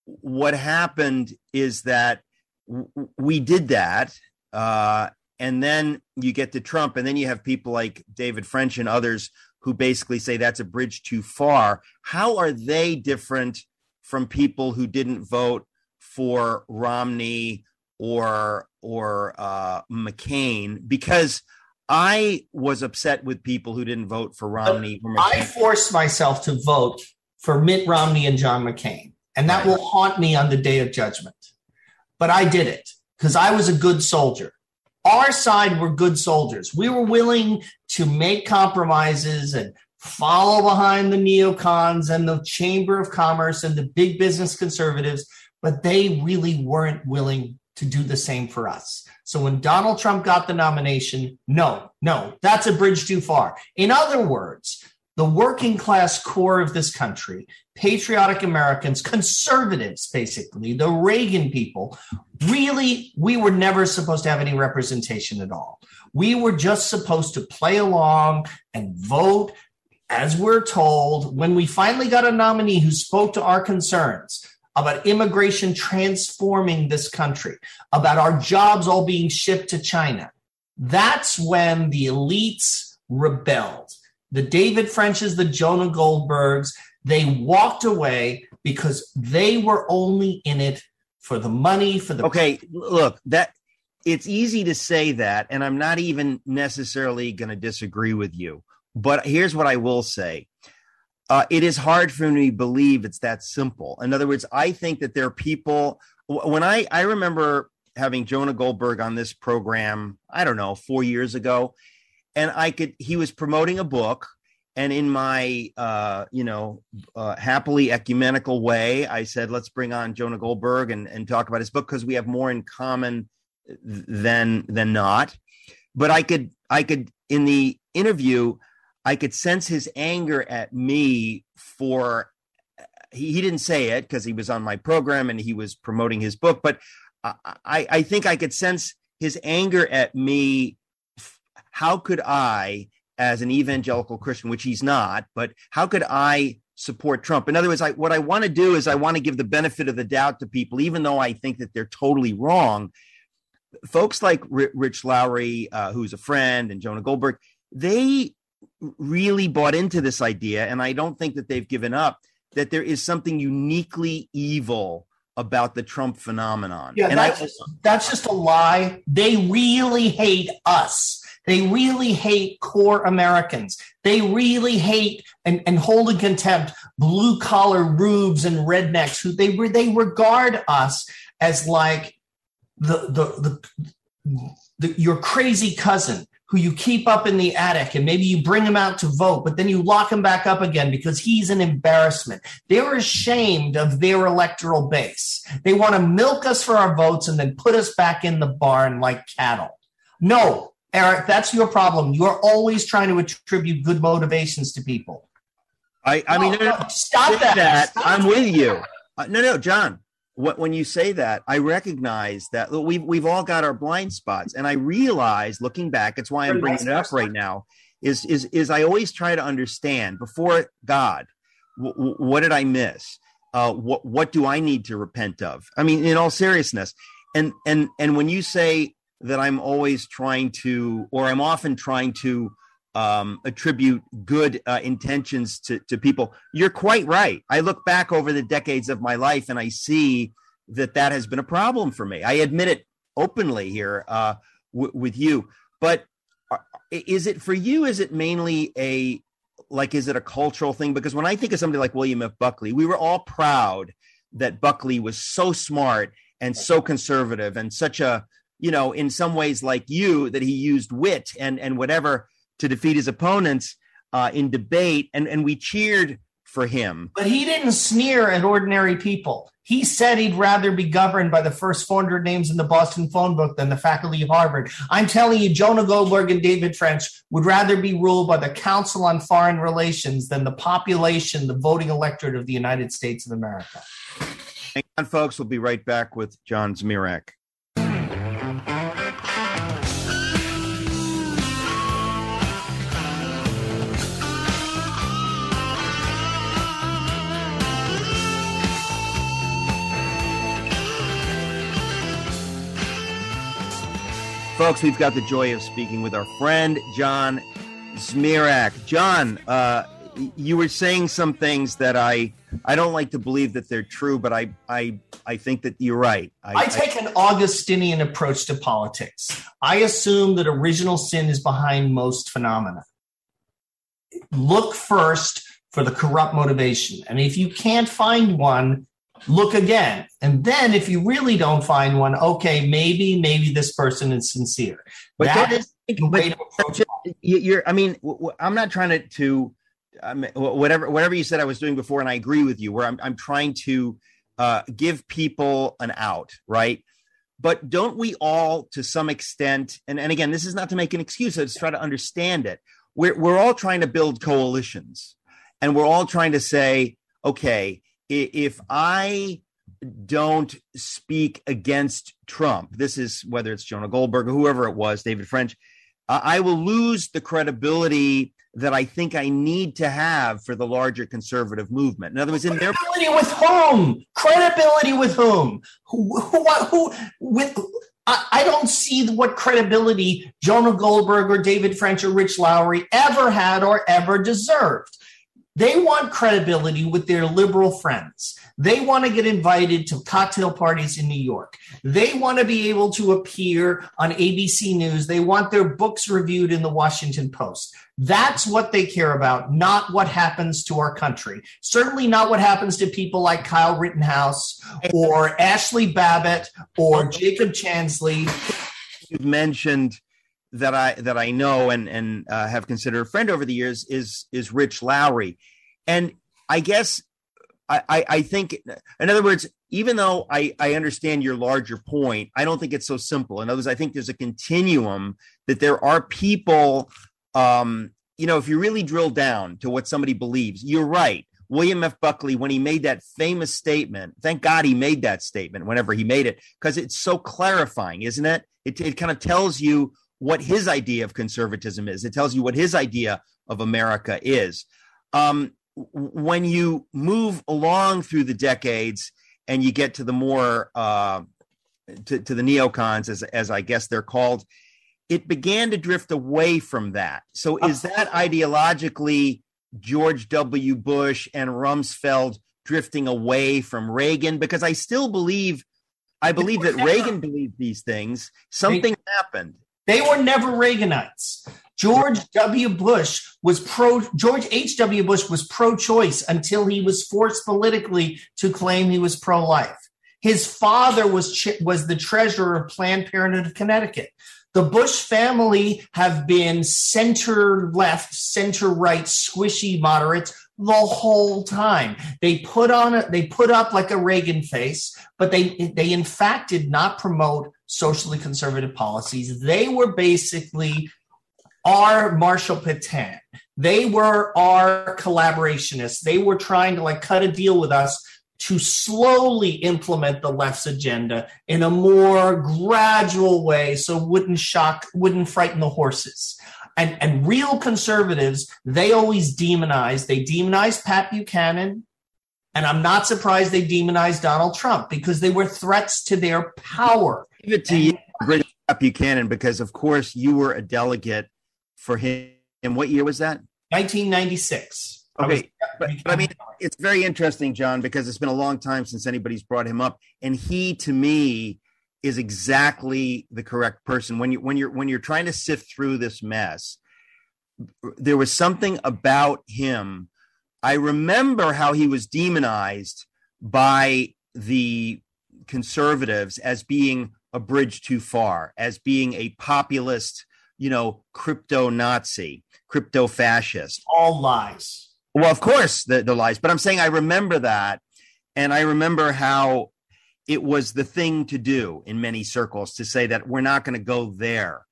what happened is that we did that. Uh, and then you get to Trump, and then you have people like David French and others who basically say that's a bridge too far. How are they different from people who didn't vote for Romney or or uh, McCain? Because I was upset with people who didn't vote for Romney. I forced myself to vote for Mitt Romney and John McCain, and that right. will haunt me on the day of judgment. But I did it because I was a good soldier our side were good soldiers. We were willing to make compromises and follow behind the neocons and the Chamber of Commerce and the big business conservatives, but they really weren't willing to do the same for us. So when Donald Trump got the nomination, no, no, that's a bridge too far. In other words, the working class core of this country, patriotic Americans, conservatives, basically, the Reagan people, really, we were never supposed to have any representation at all. We were just supposed to play along and vote as we're told. When we finally got a nominee who spoke to our concerns, about immigration transforming this country, about our jobs all being shipped to China. That's when the elites rebelled the David Frenches, the Jonah Goldbergs, they walked away because they were only in it for the money, for the. Okay, look, that it's easy to say that, and I'm not even necessarily going to disagree with you. But here's what I will say. Uh, it is hard for me to believe it's that simple. In other words, I think that there are people. When I I remember having Jonah Goldberg on this program, I don't know, four years ago, and I could he was promoting a book and in my uh, you know uh, happily ecumenical way i said let's bring on jonah goldberg and, and talk about his book because we have more in common than than not. But i could i could in the interview i could sense his anger at me for he, he didn't say it because he was on my program and he was promoting his book but I, I i think i could sense his anger at me how could I, as an evangelical Christian, which he's not, but how could I support Trump? In other words, I, what I want to do is I want to give the benefit of the doubt to people, even though I think that they're totally wrong. Folks like Rich Lowry, uh, who's a friend, and Jonah Goldberg, they really bought into this idea, and I don't think that they've given up. That there is something uniquely evil about the Trump phenomenon. Yeah, and that's, I, that's just a lie. They really hate us. They really hate core Americans. They really hate and, and hold in contempt blue collar rubes and rednecks who they they regard us as like the the the, the your crazy cousin who you keep up in the attic and maybe you bring him out to vote, but then you lock him back up again because he's an embarrassment. They're ashamed of their electoral base. They want to milk us for our votes and then put us back in the barn like cattle. No, Eric, that's your problem. You're always trying to attribute good motivations to people. I, I no, mean, no, stop that. that. Stop I'm with you. Uh, no, no, John. What, when you say that, I recognize that we've we've all got our blind spots, and I realize, looking back, it's why I'm bringing it up right now. Is is is I always try to understand before God, w- what did I miss? Uh, what what do I need to repent of? I mean, in all seriousness, and and and when you say that I'm always trying to, or I'm often trying to um, attribute good uh, intentions to, to people. You're quite right. I look back over the decades of my life and I see that that has been a problem for me. I admit it openly here uh, w- with you, but uh, is it for you? Is it mainly a like is it a cultural thing? Because when I think of somebody like William F. Buckley, we were all proud that Buckley was so smart and so conservative and such a you know in some ways like you that he used wit and and whatever to defeat his opponents uh, in debate and and we cheered for him. But he didn't sneer at ordinary people. He said he'd rather be governed by the first 400 names in the Boston phone book than the faculty of Harvard. I'm telling you, Jonah Goldberg and David French would rather be ruled by the Council on Foreign Relations than the population, the voting electorate of the United States of America. Hang on, folks. We'll be right back with John Zmirak. Folks, we've got the joy of speaking with our friend John Zmirak. John, uh, you were saying some things that I I don't like to believe that they're true, but I I I think that you're right. I, I take an Augustinian approach to politics. I assume that original sin is behind most phenomena. Look first for the corrupt motivation, and if you can't find one, look again. And then if you really don't find one, okay, maybe, maybe this person is sincere. But that is the way to approach it. You're, I mean, I'm not trying to, to um, whatever, whatever you said I was doing before, and I agree with you, where I'm, I'm trying to uh, give people an out, right? But don't we all, to some extent, and, and again, this is not to make an excuse, let's try to understand it. We're, we're all trying to build coalitions, and we're all trying to say, okay, if I don't speak against Trump, this is whether it's Jonah Goldberg or whoever it was, David French, uh, I will lose the credibility that I think I need to have for the larger conservative movement. In other words, in their credibility with whom? Credibility with whom? Who? Who? who with? I, I don't see what credibility Jonah Goldberg or David French or Rich Lowry ever had or ever deserved. They want credibility with their liberal friends. They want to get invited to cocktail parties in New York. They want to be able to appear on ABC News. They want their books reviewed in the Washington Post. That's what they care about, not what happens to our country. Certainly not what happens to people like Kyle Rittenhouse or Ashli Babbitt or Jacob Chansley. You've mentioned that I that I know and and uh, have considered a friend over the years is is Rich Lowry, and I guess I, I, I think in other words, even though I I understand your larger point, I don't think it's so simple. In other words, I think there's a continuum that there are people. Um, you know, if you really drill down to what somebody believes, you're right. William F. Buckley, when he made that famous statement, thank God he made that statement whenever he made it, because it's so clarifying, isn't it? It, it kind of tells you what his idea of conservatism is. It tells you what his idea of America is. Um, when you move along through the decades and you get to the more uh, to, to the neocons, as as I guess they're called, it began to drift away from that. So, is that ideologically George W. Bush and Rumsfeld drifting away from Reagan? Because I still believe, I believe that Reagan believed these things. Something happened. They were never Reaganites. George W. Bush was pro George H.W. Bush was pro-choice until he was forced politically to claim he was pro-life. His father was was the treasurer of Planned Parenthood of Connecticut. The Bush family have been center left, center right, squishy moderates the whole time. They put on a, they put up like a Reagan face, but they they in fact did not promote socially conservative policies. They were basically our Marshall Pétain. They were our collaborationists. They were trying to like cut a deal with us to slowly implement the left's agenda in a more gradual way so wouldn't shock wouldn't frighten the horses and and real conservatives they always demonize they demonize pat buchanan and i'm not surprised they demonize donald trump because they were threats to their power give it to you. Pat buchanan because of course you were a delegate for him. And what year was that? 1996 Okay, but, but I mean, it's very interesting, John, because it's been a long time since anybody's brought him up, and he, to me, is exactly the correct person. When you when you're when you're trying to sift through this mess. There was something about him. I remember how he was demonized by the conservatives as being a bridge too far, as being a populist, you know, crypto Nazi, crypto fascist. All lies. Well, of course, the, the lies, but I'm saying I remember that. And I remember how it was the thing to do in many circles to say that we're not going to go there.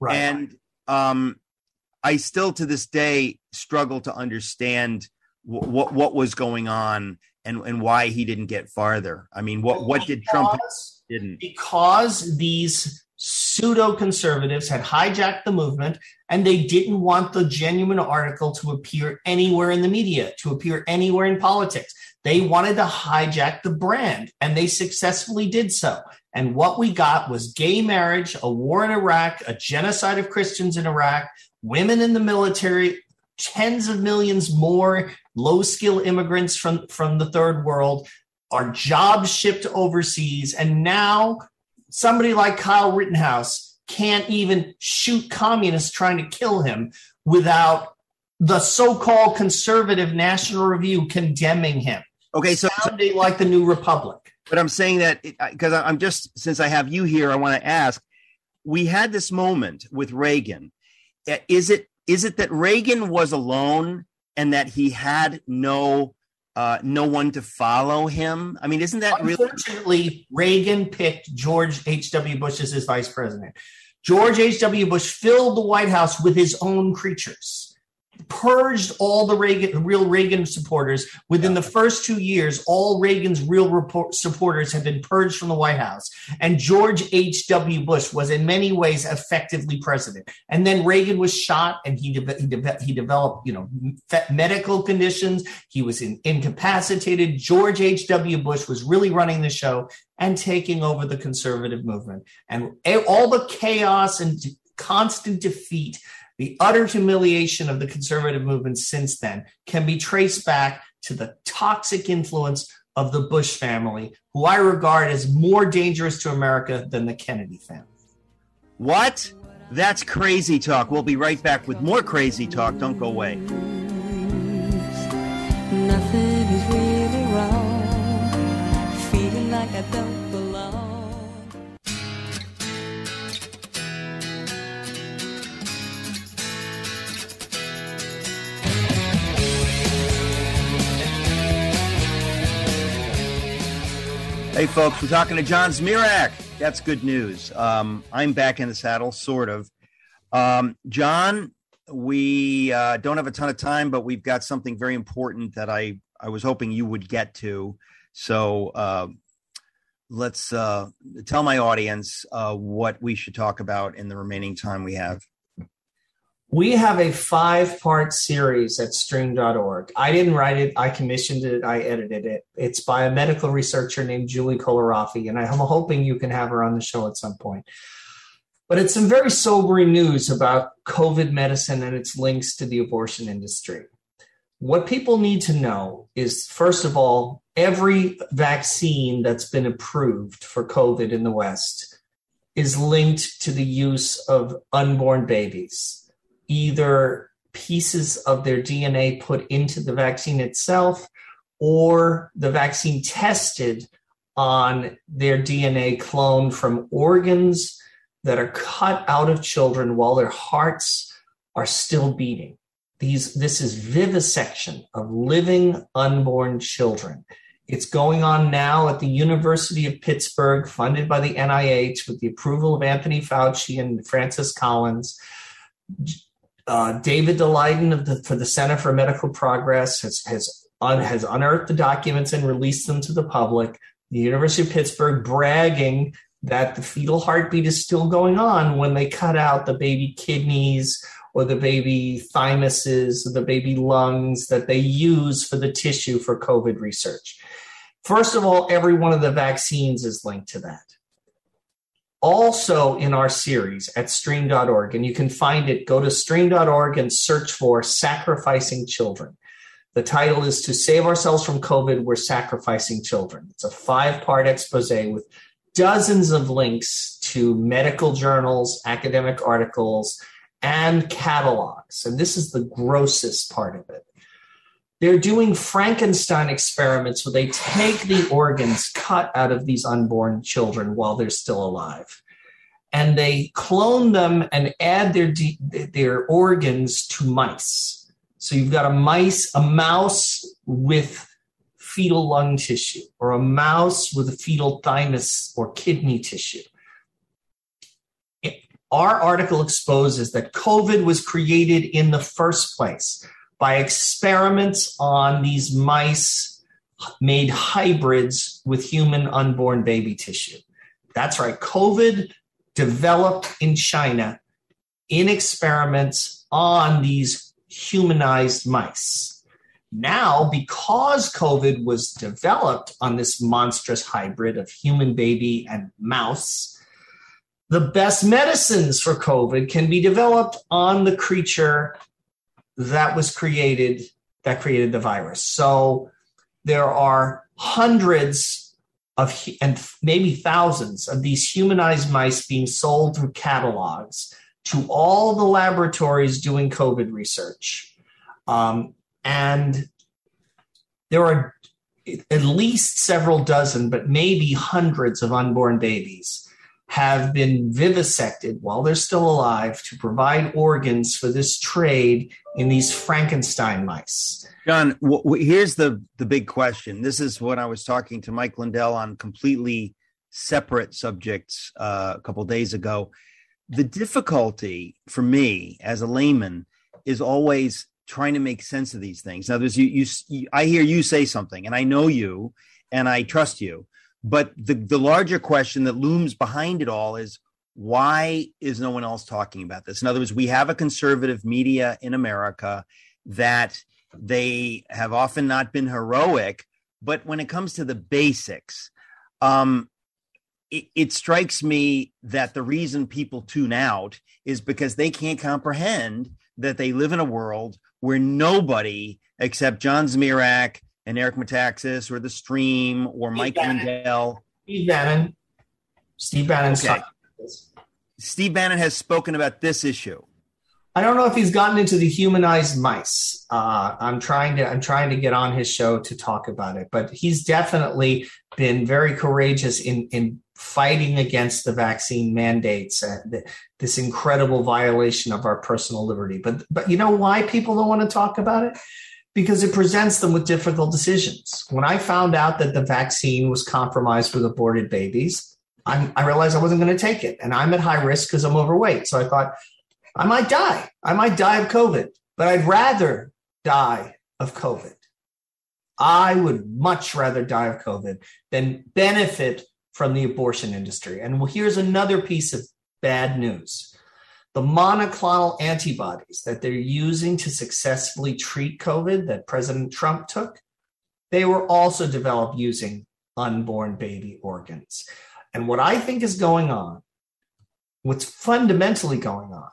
Right. And um, I still to this day struggle to understand w- what what was going on and and why he didn't get farther. I mean, what what did Trump didn't? because these pseudo conservatives had hijacked the movement and they didn't want the genuine article to appear anywhere in the media, to appear anywhere in politics. They wanted to hijack the brand and they successfully did so. And what we got was gay marriage, a war in Iraq, a genocide of Christians in Iraq, women in the military, tens of millions more low skill immigrants from, from the third world, our jobs shipped overseas. And now somebody like Kyle Rittenhouse can't even shoot communists trying to kill him without the so-called conservative National Review condemning him, Okay, so, so sounding like the New Republic. but I'm saying that because I'm just since I have you here, I want to ask. We had this moment with Reagan. Uh, Is it is it that Reagan was alone and that he had no uh, no one to follow him? I mean, isn't that really? Unfortunately, Reagan picked George H.W. Bush as his vice president. George H.W. Bush filled the White House with his own creatures, purged all the Reagan, real Reagan supporters. Within the first two years, all Reagan's real report, supporters had been purged from the White House. And George H.W. Bush was in many ways effectively president. And then Reagan was shot and he, de- he, de- he developed, you know, fe- medical conditions. He was in, incapacitated. George H.W. Bush was really running the show and taking over the conservative movement. And all the chaos and constant defeat, the utter humiliation of the conservative movement since then can be traced back to the toxic influence of the Bush family, who I regard as more dangerous to America than the Kennedy family. What? That's crazy talk. We'll be right back with more crazy talk. Don't go away. Nothing is really wrong. Feeling like I don't Hey, folks, we're talking to John Zmirak. That's good news. Um, I'm back in the saddle, sort of. Um, John, we uh, don't have a ton of time, but we've got something very important that I, I was hoping you would get to. So uh, let's uh, tell my audience uh, what we should talk about in the remaining time we have. We have a five part series at stream.org. I didn't write it, I commissioned it, I edited it. It's by a medical researcher named Julie Kolarafi, and I'm hoping you can have her on the show at some point. But it's some very sobering news about COVID medicine and its links to the abortion industry. What people need to know is first of all, every vaccine that's been approved for COVID in the West is linked to the use of unborn babies either pieces of their DNA put into the vaccine itself or the vaccine tested on their DNA cloned from organs that are cut out of children while their hearts are still beating. These, this is vivisection of living unborn children. It's going on now at the University of Pittsburgh, funded by the NIH with the approval of Anthony Fauci and Francis Collins uh, David Daleiden of the, for the Center for Medical Progress has has un, has unearthed the documents and released them to the public. The University of Pittsburgh bragging that the fetal heartbeat is still going on when they cut out the baby kidneys or the baby thymuses or the baby lungs that they use for the tissue for COVID research. First of all, every one of the vaccines is linked to that also in our series at stream.org, and you can find it, go to stream.org and search for Sacrificing Children. The title is To Save Ourselves from COVID, We're Sacrificing Children. It's a five part expose with dozens of links to medical journals, academic articles, and catalogs. And this is the grossest part of it. They're doing Frankenstein experiments where they take the organs cut out of these unborn children while they're still alive. And they clone them and add their, their organs to mice. So you've got a mice, a mouse with fetal lung tissue, or a mouse with a fetal thymus or kidney tissue. Our article exposes that COVID was created in the first place by experiments on these mice made hybrids with human unborn baby tissue. That's right. COVID developed in China in experiments on these humanized mice. Now, because COVID was developed on this monstrous hybrid of human baby and mouse, the best medicines for COVID can be developed on the creature that was created that created the virus. So there are hundreds of and maybe thousands of these humanized mice being sold through catalogs to all the laboratories doing COVID research. Um, and there are at least several dozen, but maybe hundreds of unborn babies have been vivisected while they're still alive to provide organs for this trade in these Frankenstein mice. John, w- w- here's the the big question. This is what I was talking to Mike Lindell on completely separate subjects uh, a couple days ago. The difficulty for me as a layman is always trying to make sense of these things. Now, there's you, you, you I hear you say something, and I know you, and I trust you but the, the larger question that looms behind it all is why is no one else talking about this? In other words, we have a conservative media in America that they have often not been heroic, but when it comes to the basics, um, it, it strikes me that the reason people tune out is because they can't comprehend that they live in a world where nobody except John Zmirak and Eric Metaxas or the Stream or Steve Mike Bannon. Lindell. Steve Bannon. Steve Bannon. Okay. Steve Bannon has spoken about this issue. I don't know if he's gotten into the humanized mice. Uh, I'm trying to I'm trying to get on his show to talk about it, but he's definitely been very courageous in in fighting against the vaccine mandates and this incredible violation of our personal liberty. But but you know why people don't want to talk about it? Because it presents them with difficult decisions. When I found out that the vaccine was compromised with aborted babies, I, I realized I wasn't going to take it. And I'm at high risk because I'm overweight. So I thought, I might die. I might die of COVID, but I'd rather die of COVID. I would much rather die of COVID than benefit from the abortion industry. And well, here's another piece of bad news the monoclonal antibodies that they're using to successfully treat COVID that President Trump took, they were also developed using unborn baby organs. And what I think is going on, what's fundamentally going on,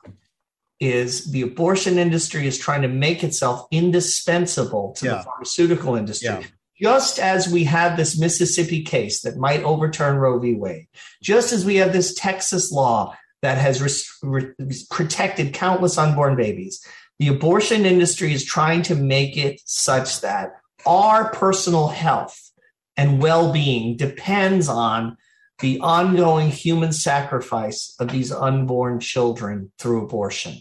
is the abortion industry is trying to make itself indispensable to yeah. the pharmaceutical industry. Yeah. Just as we have this Mississippi case that might overturn Roe v. Wade, just as we have this Texas law that has re- protected countless unborn babies. The abortion industry is trying to make it such that our personal health and well being depends on the ongoing human sacrifice of these unborn children through abortion.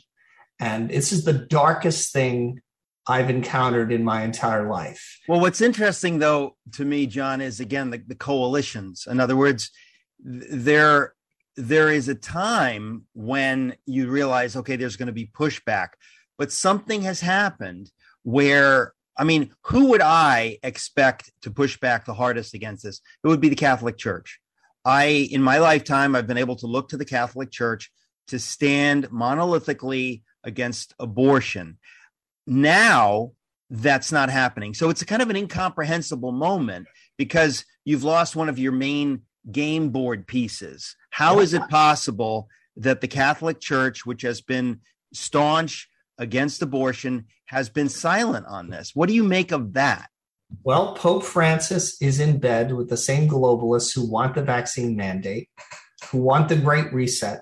And this is the darkest thing I've encountered in my entire life. Well, what's interesting, though, to me, John, is again the, the coalitions. In other words, they're there is a time when you realize, okay, there's going to be pushback, but something has happened where, I mean, who would I expect to push back the hardest against this? It would be the Catholic Church. I, in my lifetime, I've been able to look to the Catholic Church to stand monolithically against abortion. Now that's not happening. So it's a kind of an incomprehensible moment because you've lost one of your main game board pieces. How is it possible that the Catholic Church, which has been staunch against abortion has been silent on this. What do you make of that? Well, Pope Francis is in bed with the same globalists who want the vaccine mandate, who want the Great Reset,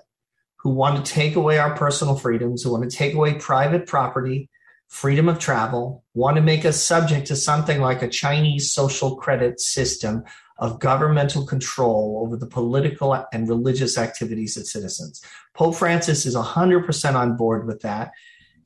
who want to take away our personal freedoms, who want to take away private property, freedom of travel, want to make us subject to something like a Chinese social credit system of governmental control over the political and religious activities of citizens. Pope Francis is 100% on board with that.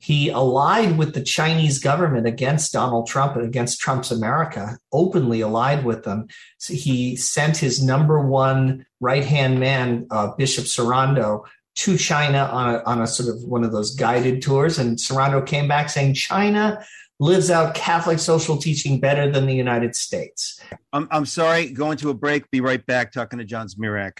He allied with the Chinese government against Donald Trump and against Trump's America, openly allied with them. So he sent his number one right hand man, uh, Bishop Sorondo, to China on a, on a sort of one of those guided tours. And Sorondo came back saying China lives out Catholic social teaching better than the United States. I'm, I'm sorry, going to a break. Be right back talking to John Zmirak.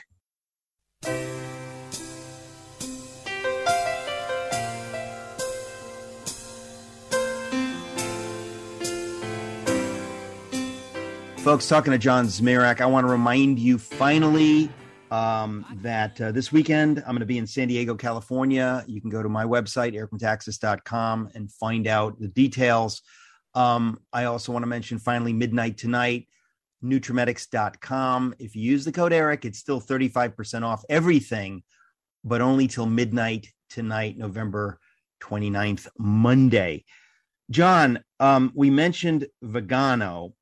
Folks, talking to John Zmirak, I want to remind you finally um, that uh, this weekend I'm going to be in San Diego, California. You can go to my website, ericmetaxas.com, and find out the details. Um, I also want to mention finally, midnight tonight, Nutramedix.com. If you use the code Eric, it's still 35% off everything, but only till midnight tonight, November 29th, Monday. John, um, we mentioned Viganò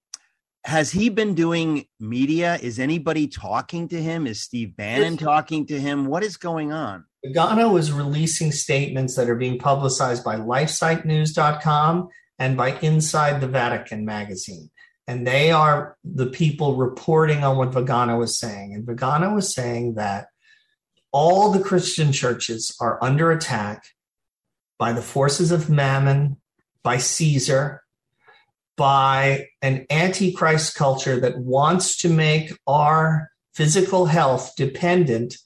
has he been doing media? Is anybody talking to him? Is Steve Bannon talking to him? What is going on? Viganò is releasing statements that are being publicized by LifeSiteNews.com and by Inside the Vatican magazine. And they are the people reporting on what Viganò was saying. And Viganò was saying that all the Christian churches are under attack by the forces of Mammon, by Caesar, by an antichrist culture that wants to make our physical health dependent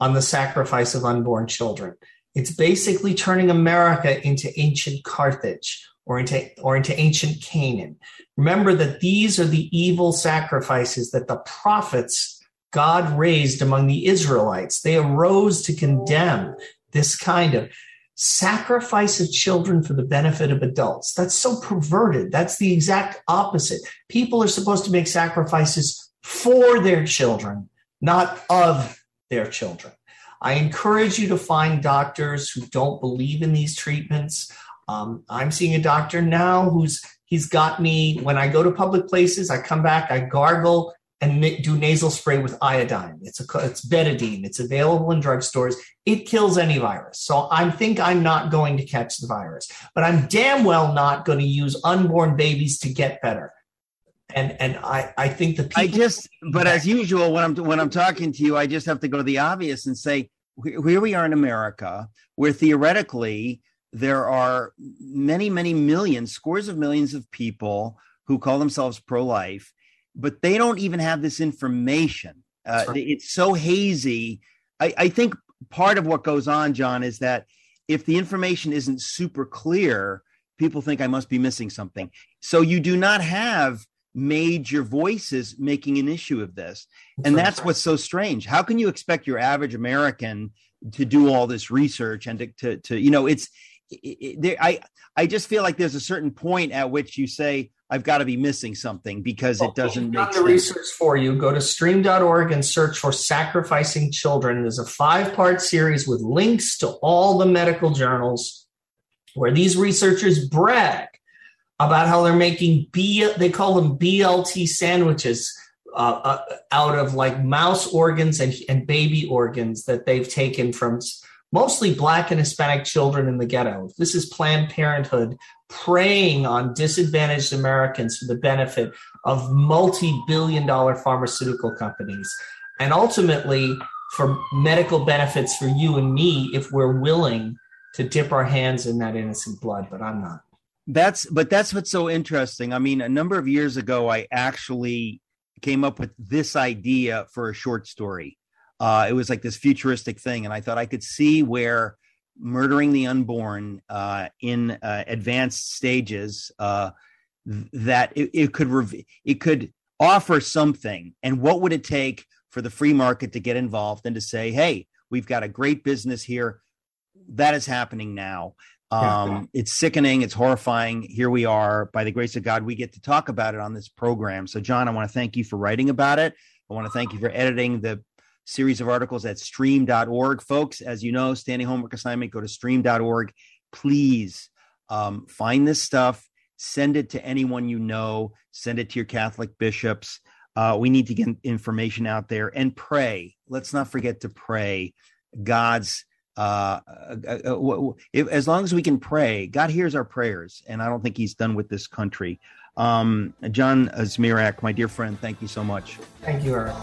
on the sacrifice of unborn children. It's basically turning America into ancient Carthage or into, or into ancient Canaan. Remember that these are the evil sacrifices that the prophets God raised among the Israelites. They arose to condemn this kind of sacrifice of children for the benefit of adults. That's so perverted. That's the exact opposite. People are supposed to make sacrifices for their children, not of their children. I encourage you to find doctors who don't believe in these treatments. Um, I'm seeing a doctor now who's he's got me when I go to public places. I come back, I gargle and do nasal spray with iodine. It's a it's betadine. It's available in drugstores. It kills any virus. So I think I'm not going to catch the virus, but I'm damn well not going to use unborn babies to get better. And and I I think the people I just but as usual when I'm when I'm talking to you, I just have to go to the obvious and say here we are in America, where theoretically there are many many millions, scores of millions of people who call themselves pro-life but they don't even have this information. Uh, right. It's so hazy. I, I think part of what goes on, John, is that if the information isn't super clear, people think I must be missing something. So you do not have major voices making an issue of this. And that's what's so strange. How can you expect your average American to do all this research and to, to, to you know, it's, it, it, there, I, I just feel like there's a certain point at which you say, I've got to be missing something because well, it doesn't make the research for you. Go to stream.org and search for Sacrificing Children. There's a five part series with links to all the medical journals where these researchers brag about how they're making B, they call them BLT sandwiches uh, uh, out of like mouse organs and, and baby organs that they've taken from mostly black and Hispanic children in the ghetto. This is Planned Parenthood preying on disadvantaged Americans for the benefit of multi billion dollar pharmaceutical companies. And ultimately, for medical benefits for you and me if we're willing to dip our hands in that innocent blood, but I'm not. That's but that's what's so interesting. I mean, a number of years ago, I actually came up with this idea for a short story. Uh, it was like this futuristic thing, and I thought I could see where murdering the unborn uh, in uh, advanced stages uh, that it, it could rev- it could offer something and what would it take for the free market to get involved and to say hey we've got a great business here that is happening now Um, It's sickening. It's horrifying. Here we are. By the grace of God, we get to talk about it on this program. So, John, I want to thank you for writing about it. I want to thank you for editing the series of articles at stream.org. Folks, as you know, standing homework assignment, go to stream.org. Please um, find this stuff, send it to anyone you know, send it to your Catholic bishops. Uh, we need to get information out there and pray. Let's not forget to pray God's. Uh, uh, uh, as long as we can pray, God hears our prayers, and I don't think He's done with this country. Um, John Zmirak, my dear friend, thank you so much. Thank you, Eric.